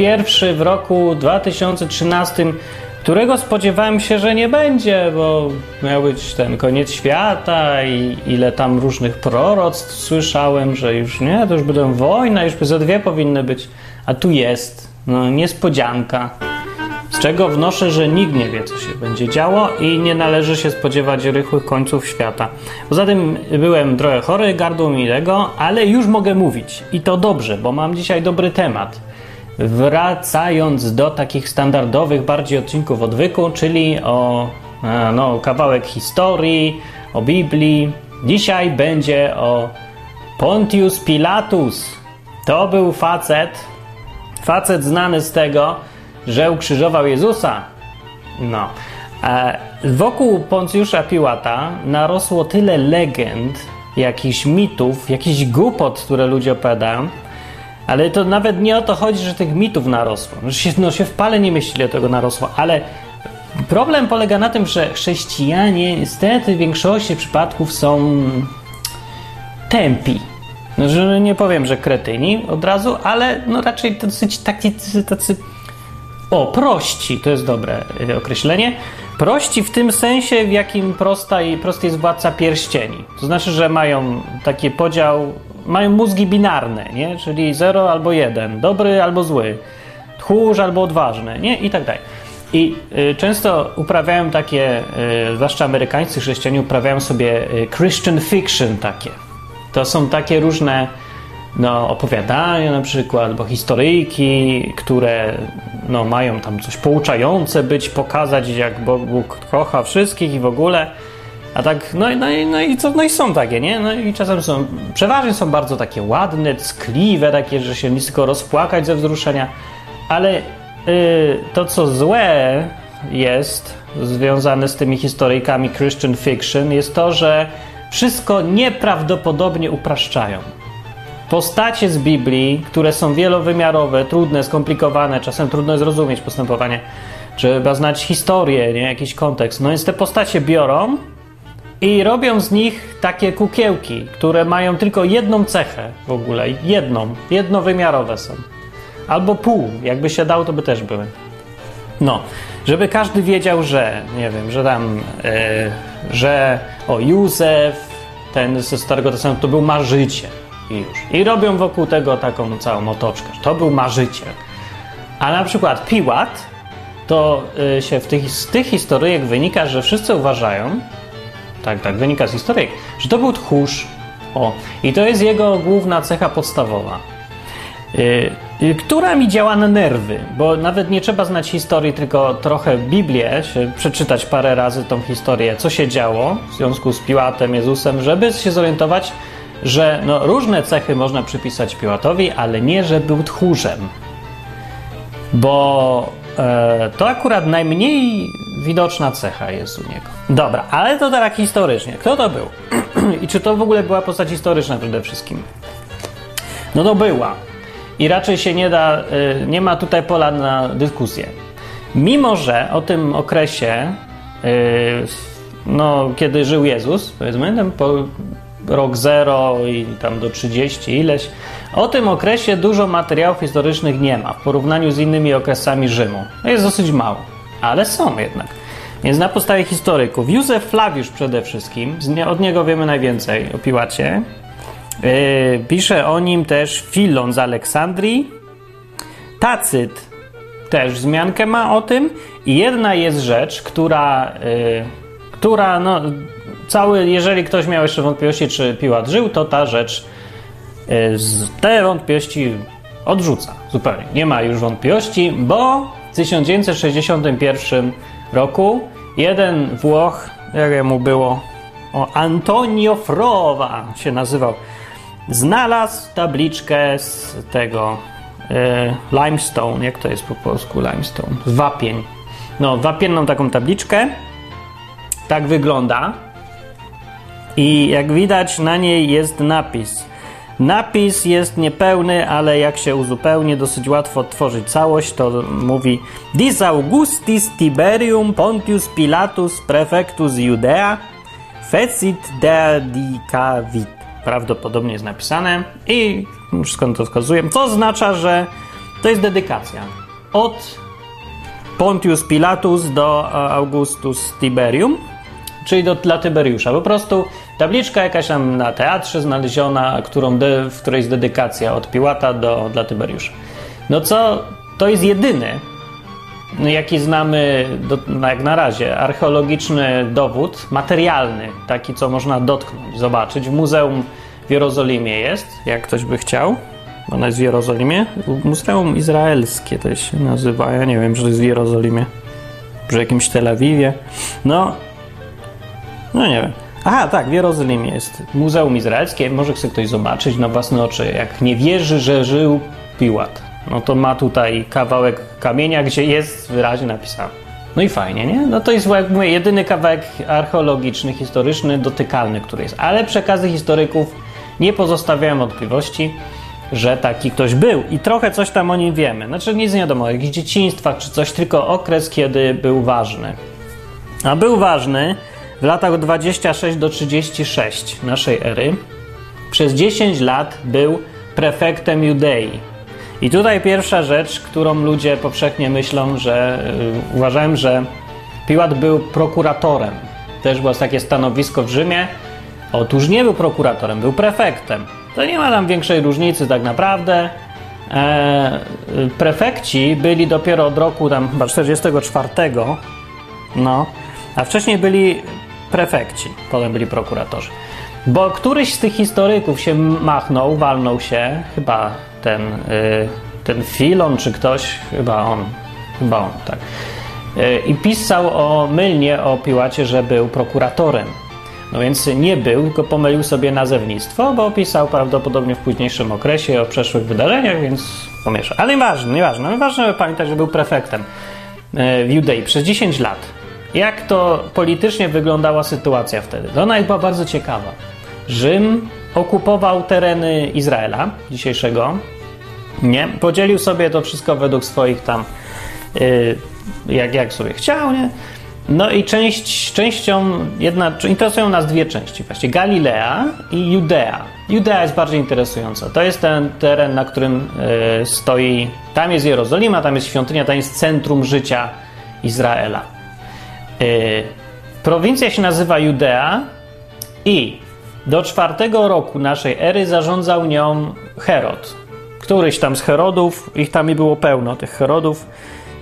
Pierwszy w roku 2013, którego spodziewałem się, że nie będzie, bo miał być ten koniec świata i ile tam różnych proroctw słyszałem, że już nie, to już będą wojna, już by za dwie powinny być, a tu jest, no niespodzianka. Z czego wnoszę, że nikt nie wie, co się będzie działo i nie należy się spodziewać rychłych końców świata. Poza tym byłem trochę chory, gardło mi tego, ale już mogę mówić. I to dobrze, bo mam dzisiaj dobry temat. Wracając do takich standardowych bardziej odcinków odwyku, czyli o no, kawałek historii, o Biblii. Dzisiaj będzie o Pontius Pilatus. To był facet, facet znany z tego, że ukrzyżował Jezusa. No. E, wokół Poncjusza Piłata narosło tyle legend, jakichś mitów, jakichś głupot, które ludzie opowiadają, ale to nawet nie o to chodzi, że tych mitów narosło. No się, no się w pale nie myśli, tego narosło, ale problem polega na tym, że chrześcijanie niestety w większości przypadków są tępi. No, że nie powiem, że kretyni od razu, ale no raczej dosyć tacy, tacy o, prości, to jest dobre e, określenie. Prości w tym sensie, w jakim prosta i prosty jest władca pierścieni. To znaczy, że mają taki podział, mają mózgi binarne, nie? czyli 0 albo 1, dobry albo zły, tchórz albo odważny, nie? i tak dalej. I y, często uprawiają takie, y, zwłaszcza amerykańscy chrześcijanie, uprawiają sobie y, Christian fiction takie. To są takie różne no, opowiadania na przykład, albo historyjki, które no, mają tam coś pouczające być, pokazać jak Bóg kocha wszystkich i w ogóle. A tak, no, no, no, i co, no i są takie, nie? No i czasem są, przeważnie są bardzo takie ładne, ckliwe, takie, że się nie tylko rozpłakać ze wzruszenia, ale y, to, co złe jest związane z tymi historyjkami Christian fiction, jest to, że wszystko nieprawdopodobnie upraszczają. Postacie z Biblii, które są wielowymiarowe, trudne, skomplikowane, czasem trudno zrozumieć postępowanie, trzeba znać historię, nie? jakiś kontekst. No więc te postacie biorą i robią z nich takie kukiełki, które mają tylko jedną cechę w ogóle, jedną, jednowymiarowe są. Albo pół, jakby się dało, to by też były. No, żeby każdy wiedział, że, nie wiem, że tam, yy, że o Józef, ten ze Starego Testamentu, to był marzyciel i już. I robią wokół tego taką całą otoczkę. To był marzyciel. A na przykład Piłat, to y, się w tych, z tych historyjek wynika, że wszyscy uważają, tak, tak, wynika z historyjek, że to był tchórz. O, i to jest jego główna cecha podstawowa. Yy, która mi działa na nerwy, bo nawet nie trzeba znać historii, tylko trochę Biblię, przeczytać parę razy tą historię, co się działo w związku z Piłatem, Jezusem, żeby się zorientować, że no, różne cechy można przypisać Piłatowi, ale nie, że był tchórzem. Bo to akurat najmniej widoczna cecha jest u niego. Dobra, ale to tak historycznie. Kto to był? I czy to w ogóle była postać historyczna przede wszystkim? No to była. I raczej się nie da, e, nie ma tutaj pola na dyskusję. Mimo, że o tym okresie, e, no, kiedy żył Jezus, powiedzmy, ten po, rok 0 i tam do 30 ileś. O tym okresie dużo materiałów historycznych nie ma w porównaniu z innymi okresami Rzymu. Jest dosyć mało, ale są jednak. Więc na podstawie historyków, Józef Flawiusz przede wszystkim, od niego wiemy najwięcej o Piłacie. Yy, pisze o nim też Filon z Aleksandrii. Tacyt też wzmiankę ma o tym. I jedna jest rzecz, która, yy, która no, cały, jeżeli ktoś miał jeszcze wątpliwości, czy Piłat żył, to ta rzecz e, te wątpliwości odrzuca zupełnie. Nie ma już wątpliwości, bo w 1961 roku jeden Włoch, jak mu było, o Antonio Frowa się nazywał, znalazł tabliczkę z tego e, limestone, jak to jest po polsku limestone? Wapień. No, wapienną taką tabliczkę. Tak wygląda. I jak widać, na niej jest napis. Napis jest niepełny, ale jak się uzupełni, dosyć łatwo tworzyć całość. To mówi Dis Augustis Tiberium Pontius Pilatus Prefectus Judea Fecit dedicavit. Prawdopodobnie jest napisane i wszystko to wskazuje. Co oznacza, że to jest dedykacja. Od Pontius Pilatus do Augustus Tiberium, czyli do, dla Tyberiusza. Po prostu tabliczka jakaś tam na teatrze znaleziona, którą de, w której jest dedykacja od Piłata do, dla Tyberiusza. No co, to jest jedyny, jaki znamy do, no jak na razie, archeologiczny dowód, materialny, taki co można dotknąć, zobaczyć. W Muzeum w Jerozolimie jest, jak ktoś by chciał. Ona jest w Jerozolimie. Muzeum Izraelskie to się nazywa. Ja nie wiem, że jest w Jerozolimie. Przy jakimś Tel Awiwie. No, no nie wiem. Aha, tak, w Jerozolimie jest Muzeum Izraelskie. Może chce ktoś zobaczyć na własne oczy, jak nie wierzy, że żył Piłat. No to ma tutaj kawałek kamienia, gdzie jest wyraźnie napisane. No i fajnie, nie? No to jest, jak mówię, jedyny kawałek archeologiczny, historyczny, dotykalny, który jest. Ale przekazy historyków nie pozostawiają wątpliwości, że taki ktoś był i trochę coś tam o nim wiemy. Znaczy nic nie wiadomo o jakichś dzieciństwach czy coś, tylko okres, kiedy był ważny. A był ważny w latach 26 do 36 naszej ery. Przez 10 lat był prefektem Judei. I tutaj pierwsza rzecz, którą ludzie powszechnie myślą, że yy, uważają, że Piłat był prokuratorem. Też było takie stanowisko w Rzymie. Otóż nie był prokuratorem, był prefektem. To nie ma tam większej różnicy tak naprawdę. E, prefekci byli dopiero od roku tam chyba 44, no, a wcześniej byli prefekci, potem byli prokuratorzy. Bo któryś z tych historyków się machnął, walnął się, chyba ten, y, ten Filon czy ktoś, chyba on, chyba on, tak. Y, I pisał o mylnie o Piłacie, że był prokuratorem. No więc nie był, tylko pomylił sobie nazewnictwo, bo pisał prawdopodobnie w późniejszym okresie o przeszłych wydarzeniach, więc pomieszał. Ale nieważne, nieważne. Ważne, żeby pamiętać, że był prefektem y, w Judei przez 10 lat. Jak to politycznie wyglądała sytuacja wtedy? To ona była bardzo ciekawa. Rzym okupował tereny Izraela dzisiejszego, nie? Podzielił sobie to wszystko według swoich tam, yy, jak, jak sobie chciał, nie? No i część, częścią, jedna, interesują nas dwie części właściwie, Galilea i Judea. Judea jest bardziej interesująca. To jest ten teren, na którym yy, stoi, tam jest Jerozolima, tam jest świątynia, tam jest centrum życia Izraela. Yy, prowincja się nazywa Judea i do czwartego roku naszej ery zarządzał nią Herod. Któryś tam z Herodów, ich tam i było pełno, tych Herodów.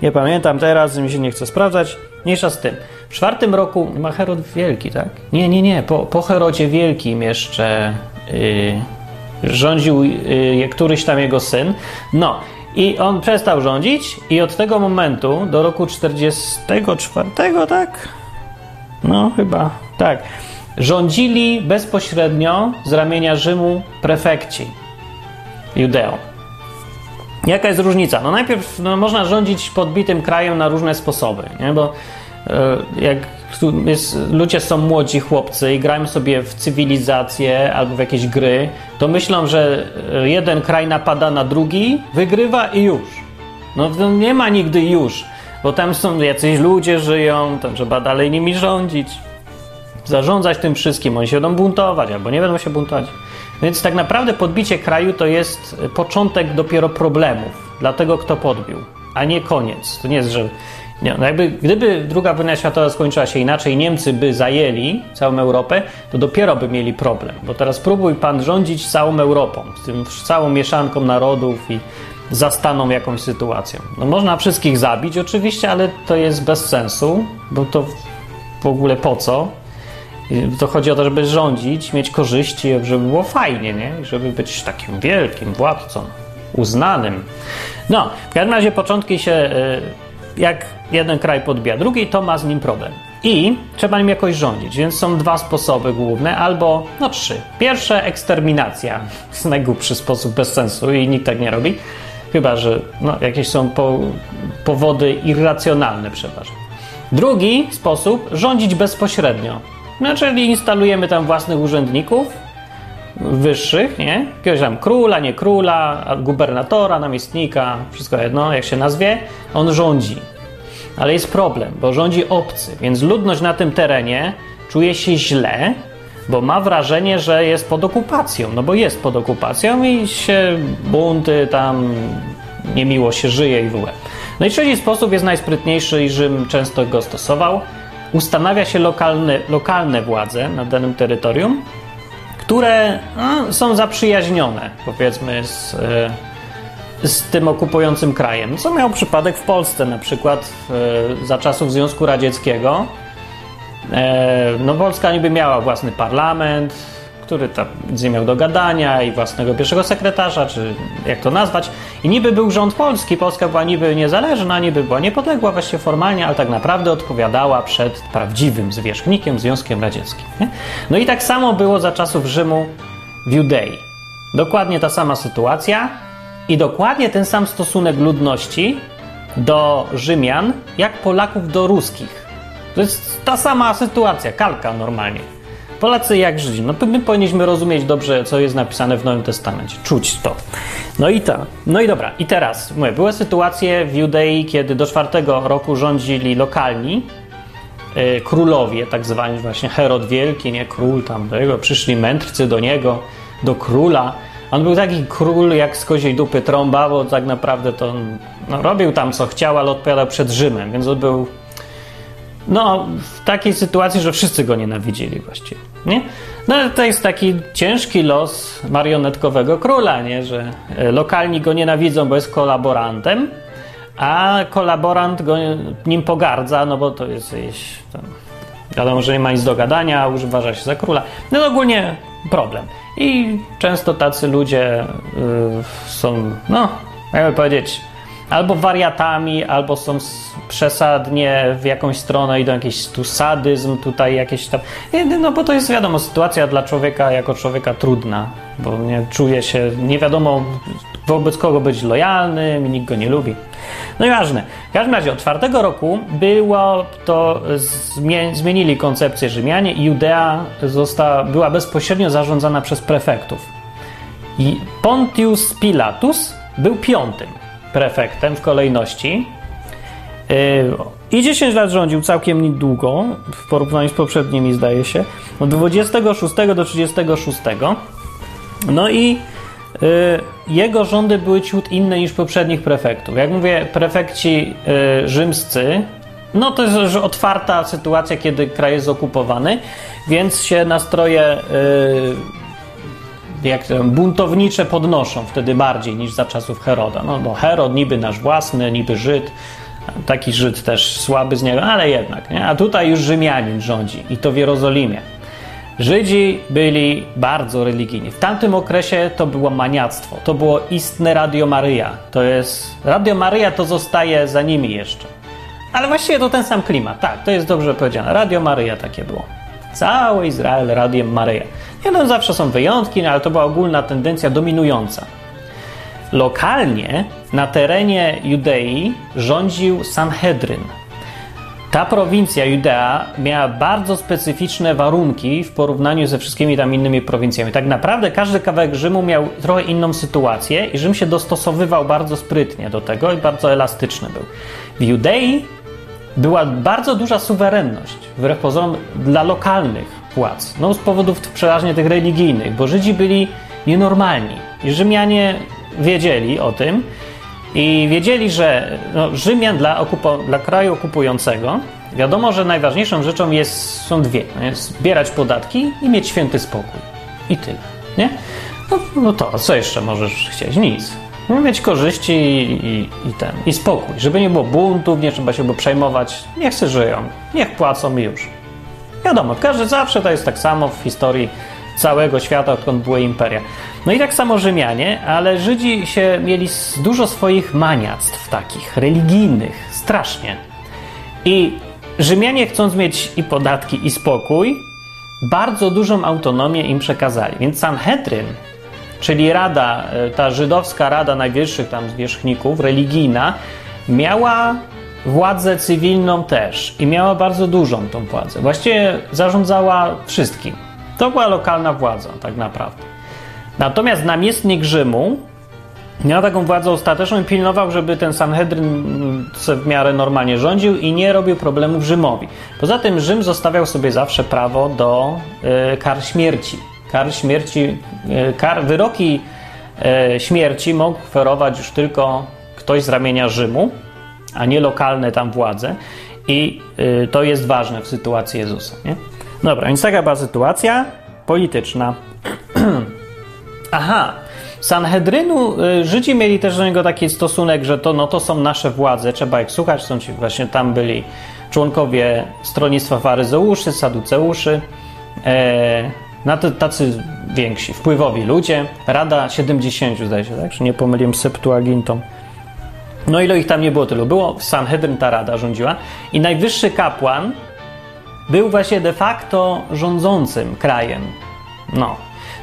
Nie pamiętam teraz, mi się nie chce sprawdzać. Mniejsza z tym. W czwartym roku ma Herod Wielki, tak? Nie, nie, nie. Po, po Herodzie Wielkim jeszcze yy, rządził yy, któryś tam jego syn. No, i on przestał rządzić i od tego momentu do roku 44, tak? No, chyba, tak rządzili bezpośrednio z ramienia Rzymu prefekci Judeą. Jaka jest różnica? No najpierw no, można rządzić podbitym krajem na różne sposoby, nie? bo e, jak jest, ludzie są młodzi chłopcy i grają sobie w cywilizację albo w jakieś gry, to myślą, że jeden kraj napada na drugi, wygrywa i już. No nie ma nigdy już, bo tam są jacyś ludzie żyją, tam trzeba dalej nimi rządzić zarządzać tym wszystkim, oni się będą buntować albo nie będą się buntować. Więc tak naprawdę podbicie kraju to jest początek dopiero problemów dla tego, kto podbił, a nie koniec. To nie jest, że. Nie, no jakby, gdyby druga wojna światowa skończyła się inaczej, Niemcy by zajęli całą Europę, to dopiero by mieli problem. Bo teraz próbuj pan rządzić całą Europą, z tym całą mieszanką narodów i zastaną jakąś sytuacją. No można wszystkich zabić oczywiście, ale to jest bez sensu, bo to w ogóle po co? To chodzi o to, żeby rządzić, mieć korzyści, żeby było fajnie, nie? żeby być takim wielkim władcą, uznanym. No, w każdym razie początki się, e, jak jeden kraj podbija drugi, to ma z nim problem. I trzeba nim jakoś rządzić, więc są dwa sposoby główne, albo no trzy. Pierwsze, eksterminacja. Jest najgłupszy sposób, bez sensu i nikt tak nie robi. Chyba, że no, jakieś są po, powody irracjonalne przeważnie. Drugi sposób, rządzić bezpośrednio. No, czyli instalujemy tam własnych urzędników wyższych, nie? Jakiegoś tam króla, nie króla, gubernatora, namiestnika, wszystko jedno, jak się nazwie, on rządzi. Ale jest problem, bo rządzi obcy, więc ludność na tym terenie czuje się źle, bo ma wrażenie, że jest pod okupacją, no bo jest pod okupacją i się bunty tam niemiło się żyje i w ogóle. No i trzeci sposób jest najsprytniejszy i Rzym często go stosował. Ustanawia się lokalne, lokalne władze na danym terytorium, które no, są zaprzyjaźnione, powiedzmy, z, e, z tym okupującym krajem. Co miał przypadek w Polsce, na przykład e, za czasów Związku Radzieckiego. E, no, Polska niby miała własny parlament, który tam nie miał do gadania i własnego pierwszego sekretarza, czy jak to nazwać. I niby był rząd polski, Polska była niby niezależna, niby była niepodległa właściwie formalnie, ale tak naprawdę odpowiadała przed prawdziwym zwierzchnikiem, Związkiem Radzieckim. Nie? No i tak samo było za czasów Rzymu w Judei. Dokładnie ta sama sytuacja i dokładnie ten sam stosunek ludności do Rzymian, jak Polaków do ruskich. To jest ta sama sytuacja, kalka normalnie. Polacy jak Żydzi. No my powinniśmy rozumieć dobrze, co jest napisane w Nowym Testamencie. Czuć to. No i ta. No i dobra. I teraz, mówię, były sytuacje w Judei, kiedy do czwartego roku rządzili lokalni yy, królowie, tak zwani właśnie Herod Wielki, nie król tam, do jego przyszli mędrcy do niego, do króla. On był taki król jak z koziej dupy trąba, bo tak naprawdę to on, no, robił tam co chciał, ale odpowiadał przed Rzymem, więc on był no, w takiej sytuacji, że wszyscy go nienawidzili właściwie, nie? No, to jest taki ciężki los marionetkowego króla, nie? Że e, lokalni go nienawidzą, bo jest kolaborantem, a kolaborant go nim pogardza, no bo to jest jakieś... Tam, wiadomo, że nie ma nic do gadania, uważa się za króla. No ogólnie problem. I często tacy ludzie yy, są, no, jakby powiedzieć, albo wariatami, albo są przesadnie w jakąś stronę, idą jakiś tu sadyzm, tutaj jakieś tam. No bo to jest wiadomo, sytuacja dla człowieka jako człowieka trudna, bo nie czuje się, nie wiadomo wobec kogo być lojalnym, nikt go nie lubi. No i ważne. W każdym razie od czwartego roku było to, zmienili koncepcję Rzymianie i Judea została, była bezpośrednio zarządzana przez prefektów. I Pontius Pilatus był piątym prefektem w kolejności. Yy, I 10 lat rządził całkiem niedługo, w porównaniu z poprzednimi, zdaje się, od 26 do 36. No i yy, jego rządy były ciut inne niż poprzednich prefektów. Jak mówię, prefekci yy, rzymscy, no to jest już otwarta sytuacja, kiedy kraj jest okupowany, więc się nastroje jak to, buntownicze podnoszą wtedy bardziej niż za czasów Heroda. No bo Herod niby nasz własny, niby Żyd, taki Żyd też słaby z niego, ale jednak. Nie? A tutaj już Rzymianin rządzi i to w Jerozolimie. Żydzi byli bardzo religijni. W tamtym okresie to było maniactwo. To było istne Radio Maryja. To jest. Radio Maryja to zostaje za nimi jeszcze. Ale właściwie to ten sam klimat. Tak, to jest dobrze powiedziane. Radio Maryja takie było. Cały Izrael Radiem Maryja. Nie no, zawsze są wyjątki, no, ale to była ogólna tendencja dominująca. Lokalnie na terenie Judei rządził Sanhedryn. Ta prowincja Judea miała bardzo specyficzne warunki w porównaniu ze wszystkimi tam innymi prowincjami. Tak naprawdę każdy kawałek Rzymu miał trochę inną sytuację i Rzym się dostosowywał bardzo sprytnie do tego i bardzo elastyczny był. W Judei była bardzo duża suwerenność, wbrew pozorom, dla lokalnych władz. No z powodów przeważnie tych religijnych, bo Żydzi byli nienormalni. I Rzymianie wiedzieli o tym i wiedzieli, że no, Rzymian dla, okupo, dla kraju okupującego wiadomo, że najważniejszą rzeczą jest, są dwie. No, zbierać podatki i mieć święty spokój. I tyle. Nie? No, no to, co jeszcze możesz chcieć? Nic. No, mieć korzyści i, i, ten, i spokój. Żeby nie było buntów, nie trzeba się było przejmować. Niech się żyją. Niech płacą już. Wiadomo, każdy zawsze to jest tak samo w historii całego świata, odkąd były imperia. No i tak samo Rzymianie, ale Żydzi się mieli dużo swoich maniactw takich, religijnych, strasznie. I Rzymianie chcąc mieć i podatki, i spokój, bardzo dużą autonomię im przekazali. Więc Sanhedryn, czyli rada, e, ta żydowska rada najwyższych tam zwierzchników, religijna, miała władzę cywilną też i miała bardzo dużą tą władzę. Właściwie zarządzała wszystkim. To była lokalna władza, tak naprawdę. Natomiast namiestnik Rzymu miał taką władzę ostateczną i pilnował, żeby ten Sanhedryn w miarę normalnie rządził i nie robił problemów Rzymowi. Poza tym Rzym zostawiał sobie zawsze prawo do y, kar śmierci. Kar śmierci, y, kar, wyroki y, śmierci mógł oferować już tylko ktoś z ramienia Rzymu, a nie lokalne tam władze. I y, to jest ważne w sytuacji Jezusa. Nie? Dobra, więc taka była sytuacja polityczna. Aha, Sanhedrynu, Żydzi mieli też do niego taki stosunek, że to, no, to są nasze władze, trzeba ich słuchać. Są ci właśnie tam byli członkowie stronnictwa faryzeuszy, saduceuszy, e, tacy więksi, wpływowi ludzie. Rada 70, zdaje się, tak? Czy nie pomyliłem Septuagintą. No ile ich tam nie było, tylu. Było w Sanhedryn ta rada rządziła i najwyższy kapłan był właśnie de facto rządzącym krajem. No.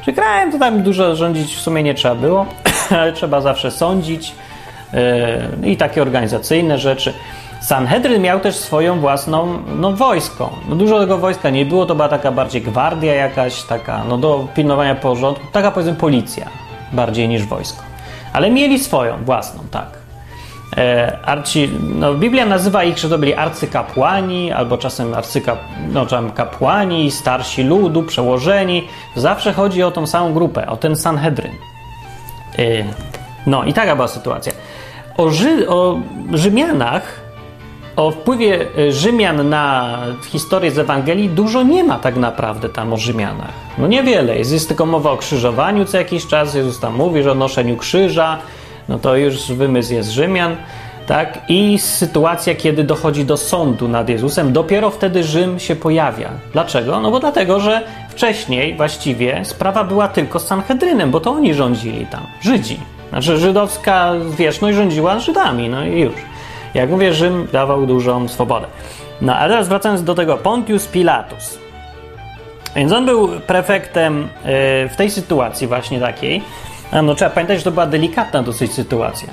Czy krajem to tam dużo rządzić w sumie nie trzeba było, ale trzeba zawsze sądzić yy, i takie organizacyjne rzeczy. Sanhedryn miał też swoją własną no, wojsko. No, dużo tego wojska nie było, to była taka bardziej gwardia jakaś, taka no, do pilnowania porządku, taka powiedzmy policja bardziej niż wojsko. Ale mieli swoją własną, tak. E, arci, no, Biblia nazywa ich, że to byli arcykapłani, albo czasem arcykap, no, starsi ludu, przełożeni. Zawsze chodzi o tą samą grupę, o ten Sanhedryn. E, no i taka była sytuacja. O, Ży, o Rzymianach, o wpływie Rzymian na historię z Ewangelii dużo nie ma tak naprawdę tam o Rzymianach. No niewiele. Jest, jest tylko mowa o krzyżowaniu co jakiś czas. Jezus tam mówi, że o noszeniu krzyża no to już wymysł jest Rzymian, tak? I sytuacja, kiedy dochodzi do sądu nad Jezusem, dopiero wtedy Rzym się pojawia. Dlaczego? No bo dlatego, że wcześniej właściwie sprawa była tylko z Sanhedrynem, bo to oni rządzili tam, Żydzi. Znaczy żydowska wieczność rządziła Żydami, no i już. Jak mówię, Rzym dawał dużą swobodę. No a teraz wracając do tego, Pontius Pilatus. Więc on był prefektem yy, w tej sytuacji właśnie takiej, no trzeba pamiętać, że to była delikatna dosyć sytuacja.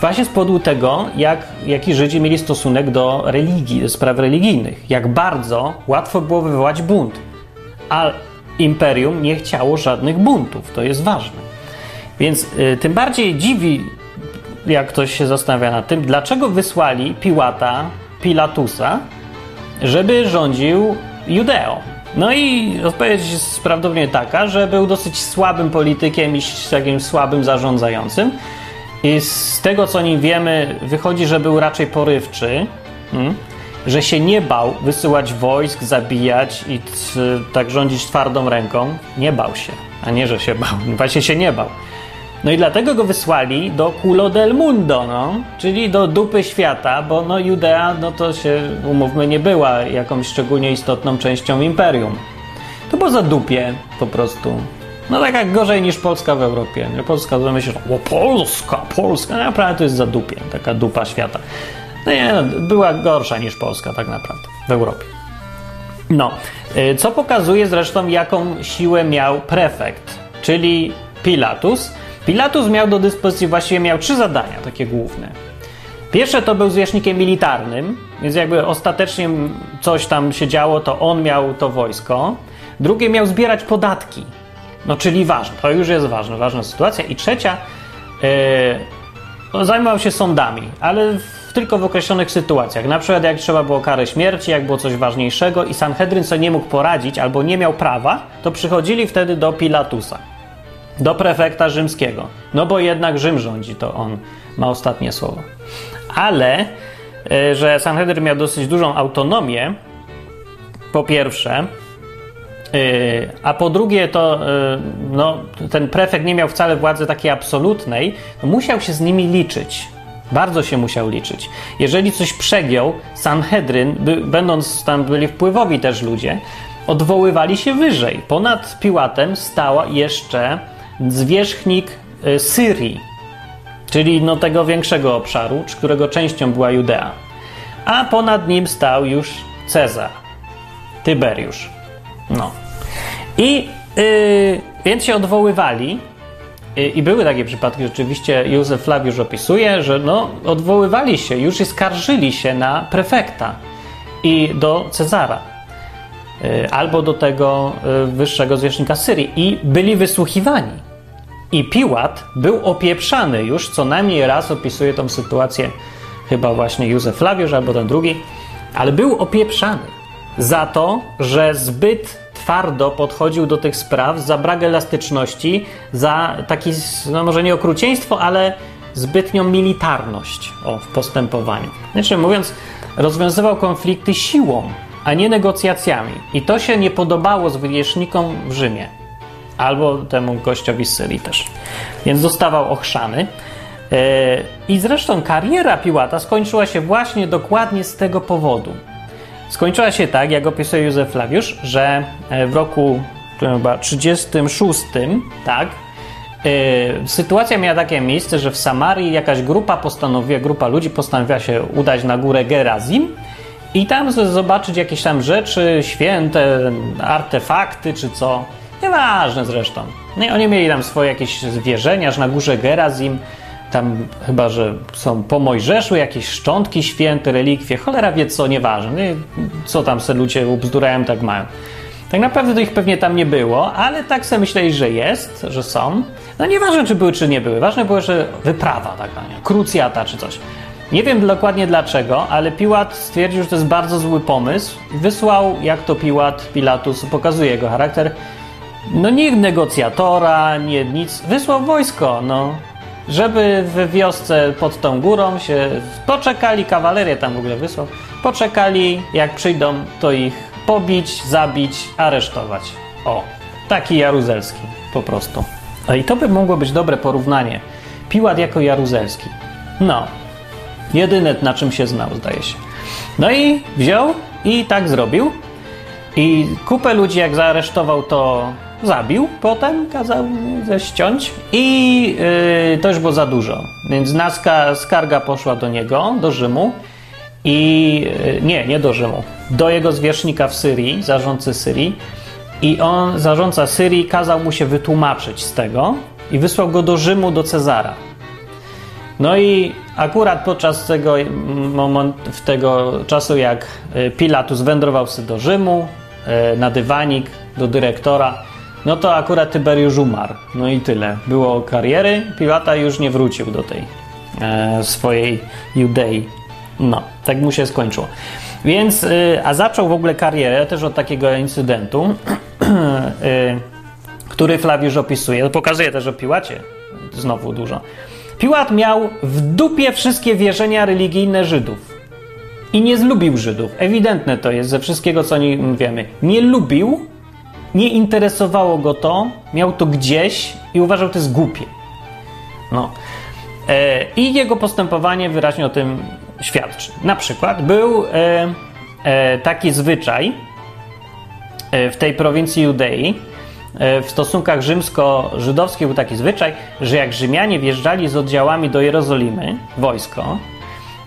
Właśnie z powodu tego, jak, jaki Żydzi mieli stosunek do religii, do spraw religijnych. Jak bardzo łatwo było wywołać bunt. A imperium nie chciało żadnych buntów. To jest ważne. Więc y, tym bardziej dziwi, jak ktoś się zastanawia nad tym, dlaczego wysłali Piłata, Pilatusa, żeby rządził Judeą. No i odpowiedź jest prawdopodobnie taka, że był dosyć słabym politykiem i takim słabym zarządzającym. I z tego, co nim wiemy, wychodzi, że był raczej porywczy, hmm? że się nie bał wysyłać wojsk, zabijać i tak rządzić twardą ręką. Nie bał się, a nie, że się bał. Właśnie się nie bał. No i dlatego go wysłali do Culo del Mundo, no, czyli do dupy świata, bo no Judea, no to się, umówmy, nie była jakąś szczególnie istotną częścią imperium. To było za dupie po prostu. No tak jak gorzej niż Polska w Europie. Polska to myśli, o Polska, Polska, no, naprawdę to jest za dupie, taka dupa świata. No nie, no, była gorsza niż Polska tak naprawdę w Europie. No, y, co pokazuje zresztą jaką siłę miał prefekt, czyli Pilatus, Pilatus miał do dyspozycji, właściwie miał trzy zadania takie główne. Pierwsze to był zwierzchnikiem militarnym, więc jakby ostatecznie coś tam się działo, to on miał to wojsko. Drugie miał zbierać podatki, no czyli ważne, to już jest ważne, ważna sytuacja. I trzecia, yy, zajmował się sądami, ale w, tylko w określonych sytuacjach. Na przykład jak trzeba było karę śmierci, jak było coś ważniejszego i Sanhedryn sobie nie mógł poradzić albo nie miał prawa, to przychodzili wtedy do Pilatusa do prefekta rzymskiego. No bo jednak Rzym rządzi, to on ma ostatnie słowo. Ale, e, że Sanhedrin miał dosyć dużą autonomię, po pierwsze, e, a po drugie, to e, no, ten prefekt nie miał wcale władzy takiej absolutnej, musiał się z nimi liczyć. Bardzo się musiał liczyć. Jeżeli coś przegiął, Sanhedryn, będąc tam byli wpływowi też ludzie, odwoływali się wyżej. Ponad Piłatem stała jeszcze zwierzchnik y, Syrii, czyli no tego większego obszaru, którego częścią była Judea. A ponad nim stał już Cezar, Tyberiusz. No. I yy, więc się odwoływali. Yy, I były takie przypadki, rzeczywiście Józef Flawiusz opisuje, że no, odwoływali się, już i skarżyli się na prefekta i do Cezara. Y, albo do tego y, wyższego zwierzchnika Syrii i byli wysłuchiwani. I Piłat był opieprzany już co najmniej raz, opisuje tą sytuację chyba właśnie Józef Flawiusz albo ten drugi, ale był opieprzany za to, że zbyt twardo podchodził do tych spraw, za brak elastyczności, za taki, no może nie okrucieństwo, ale zbytnią militarność o, w postępowaniu. Znaczy mówiąc, rozwiązywał konflikty siłą, a nie negocjacjami. I to się nie podobało zwierzchnikom w Rzymie. Albo temu gościowi z Syrii też. Więc zostawał ochrzany. E, I zresztą kariera Piłata skończyła się właśnie dokładnie z tego powodu. Skończyła się tak, jak opisuje Józef Flawiusz, że e, w roku chyba 36, tak, yy, sytuacja miała takie miejsce, że w Samarii jakaś grupa postanowiła, grupa ludzi postanowiła się udać na górę Gerazim i tam zobaczyć jakieś tam rzeczy święte, artefakty czy co. Nieważne zresztą. No i oni mieli tam swoje jakieś zwierzenia, że na górze Gerazim tam chyba, że są po Mojżeszu jakieś szczątki święte, relikwie, cholera wie co, nieważne. No co tam se ludzie ubzdurają, tak mają. Tak naprawdę to ich pewnie tam nie było, ale tak sobie myśleli, że jest, że są. No nieważne, czy były, czy nie były. Ważne było, że wyprawa taka, nie? krucjata czy coś. Nie wiem dokładnie dlaczego, ale Piłat stwierdził, że to jest bardzo zły pomysł. Wysłał, jak to Piłat, Pilatus, pokazuje jego charakter, no nie negocjatora, nie nic. Wysłał wojsko, no. Żeby w wiosce pod tą górą się poczekali, kawalerię tam w ogóle wysłał, poczekali, jak przyjdą, to ich pobić, zabić, aresztować. O, taki jaruzelski po prostu. I to by mogło być dobre porównanie. Piłat jako jaruzelski. No, jedyne na czym się znał, zdaje się. No i wziął i tak zrobił. I kupę ludzi, jak zaaresztował, to zabił. Potem kazał ześciąć. I yy, to już było za dużo. Więc naska, skarga poszła do niego, do Rzymu. I yy, nie, nie do Rzymu do jego zwierzchnika w Syrii, zarządcy Syrii, i on, zarządca Syrii, kazał mu się wytłumaczyć z tego i wysłał go do Rzymu, do Cezara. No i akurat podczas tego, moment, tego czasu, jak e, Pilatus wędrował sobie do Rzymu, e, na dywanik, do dyrektora, no to akurat Tyberiusz umarł. No i tyle. Było kariery, Pilata już nie wrócił do tej e, swojej Judei. No, tak mu się skończyło. Więc, y, a zaczął w ogóle karierę też od takiego incydentu, y, który Flawiusz opisuje. Pokazuje też o Piłacie znowu dużo. Piłat miał w dupie wszystkie wierzenia religijne Żydów. I nie zlubił Żydów. Ewidentne to jest ze wszystkiego, co nie wiemy. Nie lubił, nie interesowało go to, miał to gdzieś i uważał, że to jest głupie. No. E, I jego postępowanie wyraźnie o tym świadczy. Na przykład był e, e, taki zwyczaj e, w tej prowincji Judei, e, w stosunkach rzymsko-żydowskich był taki zwyczaj, że jak Rzymianie wjeżdżali z oddziałami do Jerozolimy, wojsko,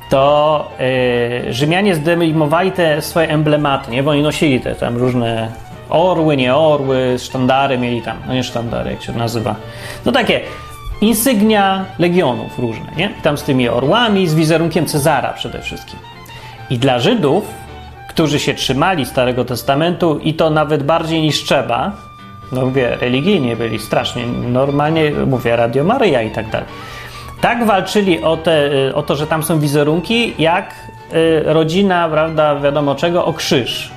to e, Rzymianie zdejmowali te swoje emblematy, nie? bo oni nosili te tam różne orły, nie orły, sztandary mieli tam, no nie sztandary, jak się nazywa. No takie insygnia legionów różne, nie? Tam z tymi orłami, z wizerunkiem Cezara przede wszystkim. I dla Żydów, którzy się trzymali Starego Testamentu i to nawet bardziej niż trzeba, no mówię, religijnie byli strasznie, normalnie mówię, Radio Maryja i tak dalej. Tak walczyli o, te, o to, że tam są wizerunki, jak y, rodzina, prawda, wiadomo czego, o krzyż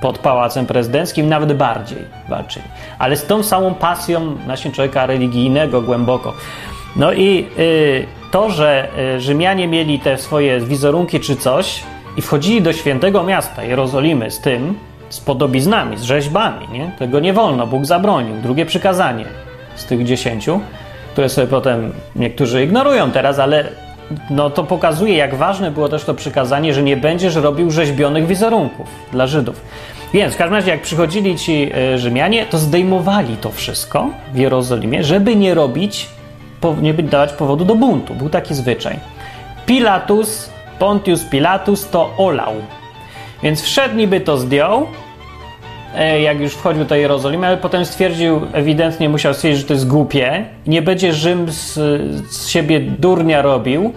pod pałacem prezydenckim, nawet bardziej walczyli. Ale z tą samą pasją właśnie człowieka religijnego głęboko. No i y, to, że y, Rzymianie mieli te swoje wizerunki czy coś i wchodzili do świętego miasta Jerozolimy z tym, z podobiznami, z rzeźbami, nie? Tego nie wolno, Bóg zabronił. Drugie przykazanie z tych dziesięciu, które sobie potem niektórzy ignorują teraz, ale no to pokazuje, jak ważne było też to przykazanie, że nie będziesz robił rzeźbionych wizerunków dla Żydów. Więc w każdym razie, jak przychodzili ci e, Rzymianie, to zdejmowali to wszystko w Jerozolimie, żeby nie robić, nie dawać powodu do buntu. Był taki zwyczaj. Pilatus, Pontius Pilatus to olał. Więc wszedł niby to zdjął, jak już wchodził do Jerozolimy, ale potem stwierdził, ewidentnie musiał stwierdzić, że to jest głupie, nie będzie Rzym z, z siebie durnia robił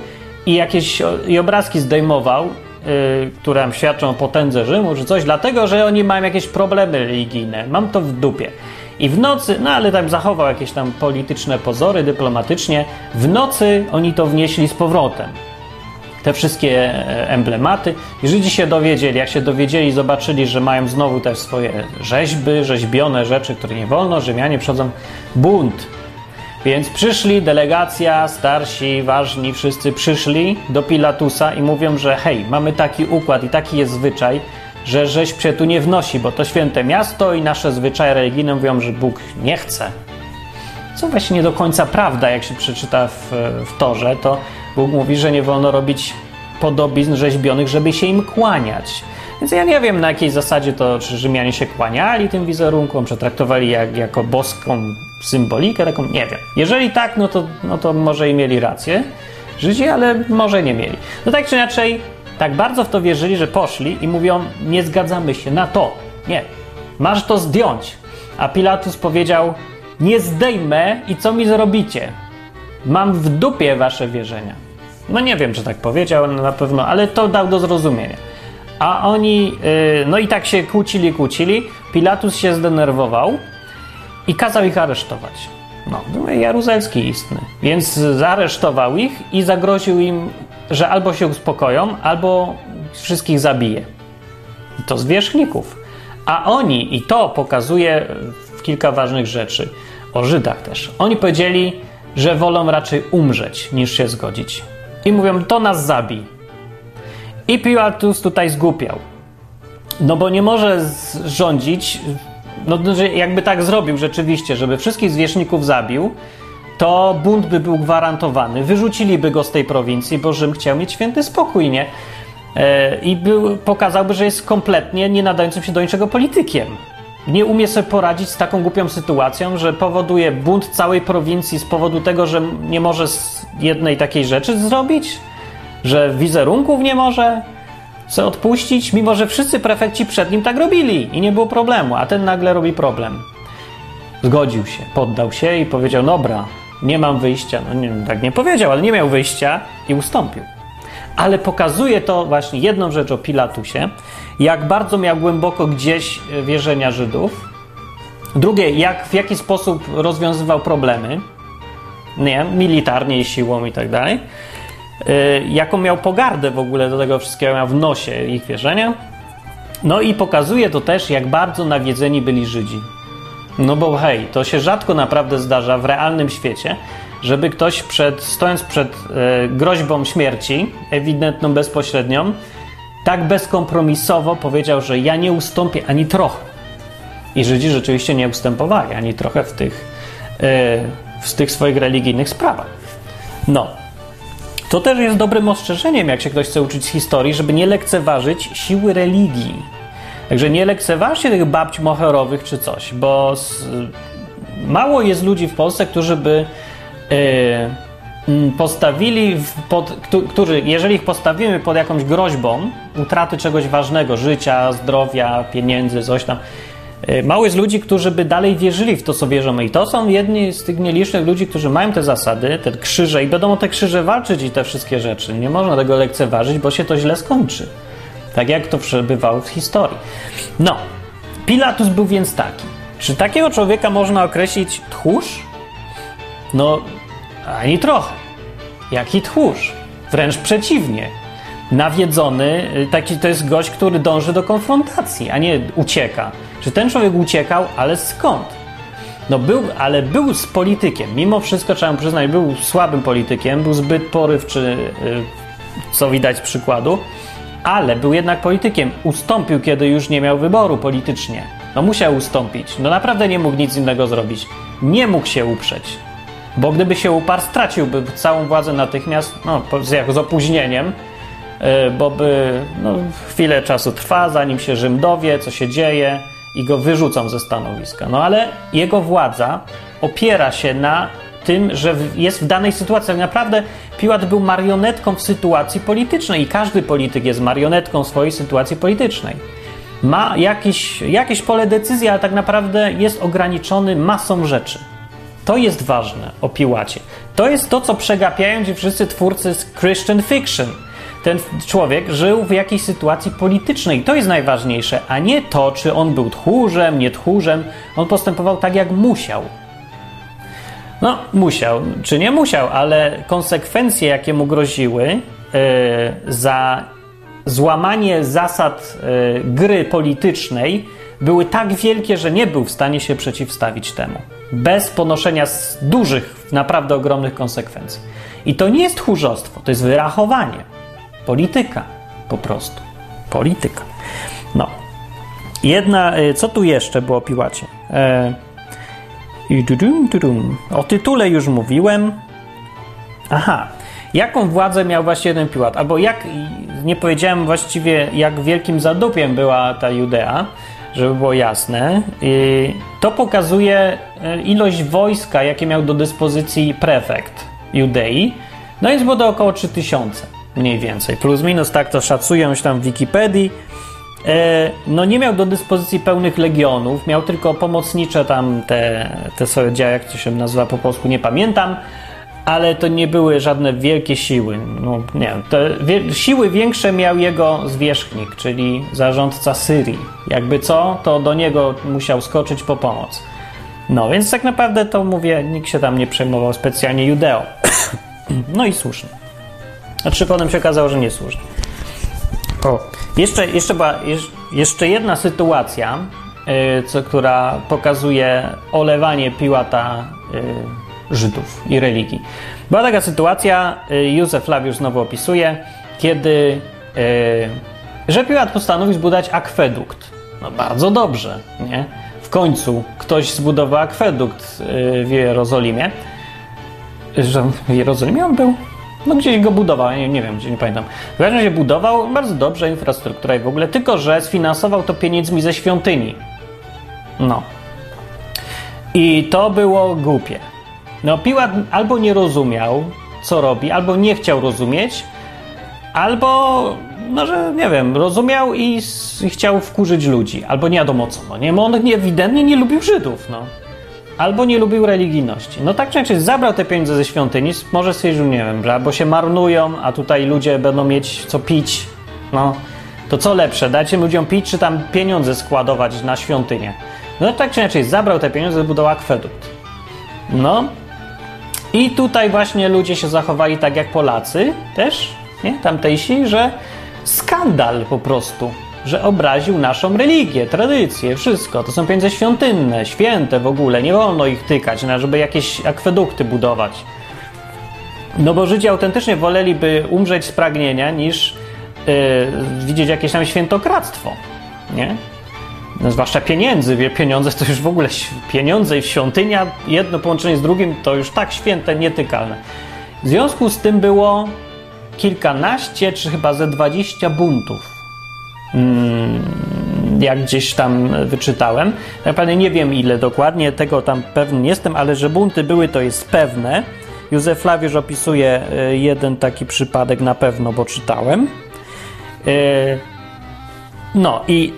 i jakieś i obrazki zdejmował, yy, które świadczą o potędze Rzymu, czy coś, dlatego, że oni mają jakieś problemy religijne. Mam to w dupie. I w nocy, no ale tam zachował jakieś tam polityczne pozory dyplomatycznie, w nocy oni to wnieśli z powrotem. Te wszystkie e, emblematy. I Żydzi się dowiedzieli, jak się dowiedzieli, zobaczyli, że mają znowu też swoje rzeźby, rzeźbione rzeczy, które nie wolno, Rzymianie przychodzą bunt. Więc przyszli, delegacja, starsi, ważni, wszyscy przyszli do Pilatusa i mówią, że hej, mamy taki układ i taki jest zwyczaj, że rzeźb się tu nie wnosi, bo to święte miasto i nasze zwyczaje religijne mówią, że Bóg nie chce. Co właśnie nie do końca prawda, jak się przeczyta w, w Torze, to Bóg mówi, że nie wolno robić podobizn rzeźbionych, żeby się im kłaniać. Więc ja nie wiem, na jakiej zasadzie to, czy Rzymianie się kłaniali tym wizerunkom, przetraktowali jak, jako boską symbolikę taką, nie wiem. Jeżeli tak, no to, no to może i mieli rację Żydzi, ale może nie mieli. No tak czy inaczej, tak bardzo w to wierzyli, że poszli i mówią, nie zgadzamy się na to. Nie, masz to zdjąć. A Pilatus powiedział, nie zdejmę i co mi zrobicie? Mam w dupie wasze wierzenia. No nie wiem, czy tak powiedział, no na pewno, ale to dał do zrozumienia. A oni, yy, no i tak się kłócili, kłócili. Pilatus się zdenerwował i kazał ich aresztować. No, jaruzelski istny. Więc zaaresztował ich i zagroził im, że albo się uspokoją, albo wszystkich zabije. I to zwierzchników. A oni, i to pokazuje kilka ważnych rzeczy o Żydach też. Oni powiedzieli, że wolą raczej umrzeć niż się zgodzić. I mówią, to nas zabij. I Pilatus tutaj zgłupiał. No bo nie może rządzić, no jakby tak zrobił rzeczywiście, żeby wszystkich zwierzchników zabił, to bunt by był gwarantowany. Wyrzuciliby go z tej prowincji, bo Rzym chciał mieć święty spokój, nie? E, I był, pokazałby, że jest kompletnie nie nadającym się do niczego politykiem. Nie umie sobie poradzić z taką głupią sytuacją, że powoduje bunt całej prowincji z powodu tego, że nie może jednej takiej rzeczy zrobić, że wizerunków nie może chce odpuścić, mimo że wszyscy prefekci przed nim tak robili i nie było problemu, a ten nagle robi problem. Zgodził się, poddał się i powiedział: Dobra, nie mam wyjścia. No nie, tak nie powiedział, ale nie miał wyjścia i ustąpił. Ale pokazuje to właśnie jedną rzecz o Pilatusie, jak bardzo miał głęboko gdzieś wierzenia Żydów. Drugie, jak, w jaki sposób rozwiązywał problemy, nie, militarnie i siłą i tak dalej. Y, jaką miał pogardę w ogóle do tego wszystkiego, miał w nosie ich wierzenia. No i pokazuje to też, jak bardzo nawiedzeni byli Żydzi. No bo hej, to się rzadko naprawdę zdarza w realnym świecie, żeby ktoś przed, stojąc przed e, groźbą śmierci, ewidentną, bezpośrednią, tak bezkompromisowo powiedział, że ja nie ustąpię ani trochę. I Żydzi rzeczywiście nie ustępowali ani trochę w tych, e, w tych swoich religijnych sprawach. No, to też jest dobrym ostrzeżeniem, jak się ktoś chce uczyć z historii, żeby nie lekceważyć siły religii. Także nie lekceważcie tych babć moherowych czy coś, bo z, mało jest ludzi w Polsce, którzy by yy, postawili, pod, którzy, jeżeli ich postawimy pod jakąś groźbą utraty czegoś ważnego, życia, zdrowia, pieniędzy, coś tam, E, mało jest ludzi, którzy by dalej wierzyli w to, co wierzymy. I to są jedni z tych nielicznych ludzi, którzy mają te zasady, te krzyże i będą o te krzyże walczyć i te wszystkie rzeczy. Nie można tego lekceważyć, bo się to źle skończy. Tak jak to przebywało w historii. No, Pilatus był więc taki. Czy takiego człowieka można określić tchórz? No, ani trochę. Jaki tchórz? Wręcz przeciwnie nawiedzony, y, taki to jest gość, który dąży do konfrontacji, a nie ucieka. Czy ten człowiek uciekał, ale skąd? No był, ale był z politykiem. Mimo wszystko trzeba mu przyznać, był słabym politykiem, był zbyt porywczy, y, co widać z przykładu, ale był jednak politykiem. Ustąpił, kiedy już nie miał wyboru politycznie. No musiał ustąpić. No naprawdę nie mógł nic innego zrobić. Nie mógł się uprzeć. Bo gdyby się uparł, straciłby całą władzę natychmiast, no z, z opóźnieniem, E, bo by no, chwilę czasu trwa, zanim się Rzym dowie, co się dzieje i go wyrzucą ze stanowiska. No ale jego władza opiera się na tym, że jest w danej sytuacji. Tak naprawdę Piłat był marionetką w sytuacji politycznej i każdy polityk jest marionetką swojej sytuacji politycznej. Ma jakieś, jakieś pole decyzji, ale tak naprawdę jest ograniczony masą rzeczy. To jest ważne o Piłacie. To jest to, co przegapiają ci wszyscy twórcy z Christian Fiction – ten człowiek żył w jakiejś sytuacji politycznej. To jest najważniejsze, a nie to, czy on był tchórzem, nie tchórzem. On postępował tak, jak musiał. No, musiał, czy nie musiał, ale konsekwencje, jakie mu groziły yy, za złamanie zasad yy, gry politycznej, były tak wielkie, że nie był w stanie się przeciwstawić temu. Bez ponoszenia dużych, naprawdę ogromnych konsekwencji. I to nie jest tchórzostwo, to jest wyrachowanie. Polityka po prostu. Polityka. No. Jedna, y, co tu jeszcze było o Piłacie? E, o tytule już mówiłem. Aha, jaką władzę miał właśnie ten Piłat? Albo jak, nie powiedziałem właściwie, jak wielkim zadupiem była ta Judea, żeby było jasne. To pokazuje e, ilość wojska, jakie miał do dyspozycji prefekt Judei. No więc było to około 3000 mniej więcej. Plus minus tak to szacują się tam w Wikipedii. E, no nie miał do dyspozycji pełnych legionów, miał tylko pomocnicze tam te, te sobie działa, jak to się nazywa po polsku, nie pamiętam, ale to nie były żadne wielkie siły. No nie wie, siły większe miał jego zwierzchnik, czyli zarządca Syrii. Jakby co, to do niego musiał skoczyć po pomoc. No więc tak naprawdę to mówię, nikt się tam nie przejmował specjalnie Judeo. no i słusznie. Znaczy potem się okazało, że nie słusznie. O, jeszcze, jeszcze, była, jeszcze jedna sytuacja, yy, co, która pokazuje olewanie Piłata yy, Żydów i religii. Była taka sytuacja, yy, Józef Flawiusz znowu opisuje, kiedy że Piłat postanowił zbudować akwedukt. No bardzo dobrze, nie? W końcu ktoś zbudował akwedukt w Jerozolimie. Że w Jerozolimie on był? No gdzieś go budował, nie, nie wiem, gdzie nie pamiętam. W każdym razie budował bardzo dobrze infrastruktura i w ogóle, tylko że sfinansował to pieniędzmi ze świątyni. No. I to było głupie. No, Piłat albo nie rozumiał, co robi, albo nie chciał rozumieć, albo, no, że nie wiem, rozumiał i, i chciał wkurzyć ludzi, albo nie wiadomo co. No, nie, on ewidentnie nie lubił Żydów, no albo nie lubił religijności. No tak czy inaczej, zabrał te pieniądze ze świątyni, może stwierdził, nie wiem, że albo się marnują, a tutaj ludzie będą mieć co pić. No, to co lepsze, dajcie ludziom pić, czy tam pieniądze składować na świątynię? No tak czy inaczej, zabrał te pieniądze, zbudował akwedukt. No, i tutaj właśnie ludzie się zachowali tak jak Polacy też, nie? Tamtejsi, że skandal po prostu że obraził naszą religię, tradycję, wszystko. To są pieniądze świątynne, święte w ogóle, nie wolno ich tykać, żeby jakieś akwedukty budować. No bo Żydzi autentycznie woleliby umrzeć z pragnienia, niż yy, widzieć jakieś tam świętokradztwo, nie? No, zwłaszcza pieniędzy. Pieniądze to już w ogóle pieniądze i świątynia, jedno połączenie z drugim to już tak święte, nietykalne. W związku z tym było kilkanaście, czy chyba ze dwadzieścia buntów Mm, jak gdzieś tam wyczytałem. Naprawdę nie wiem ile dokładnie, tego tam pewny nie jestem, ale że bunty były, to jest pewne. Józef Flawiusz opisuje e, jeden taki przypadek na pewno, bo czytałem. E, no i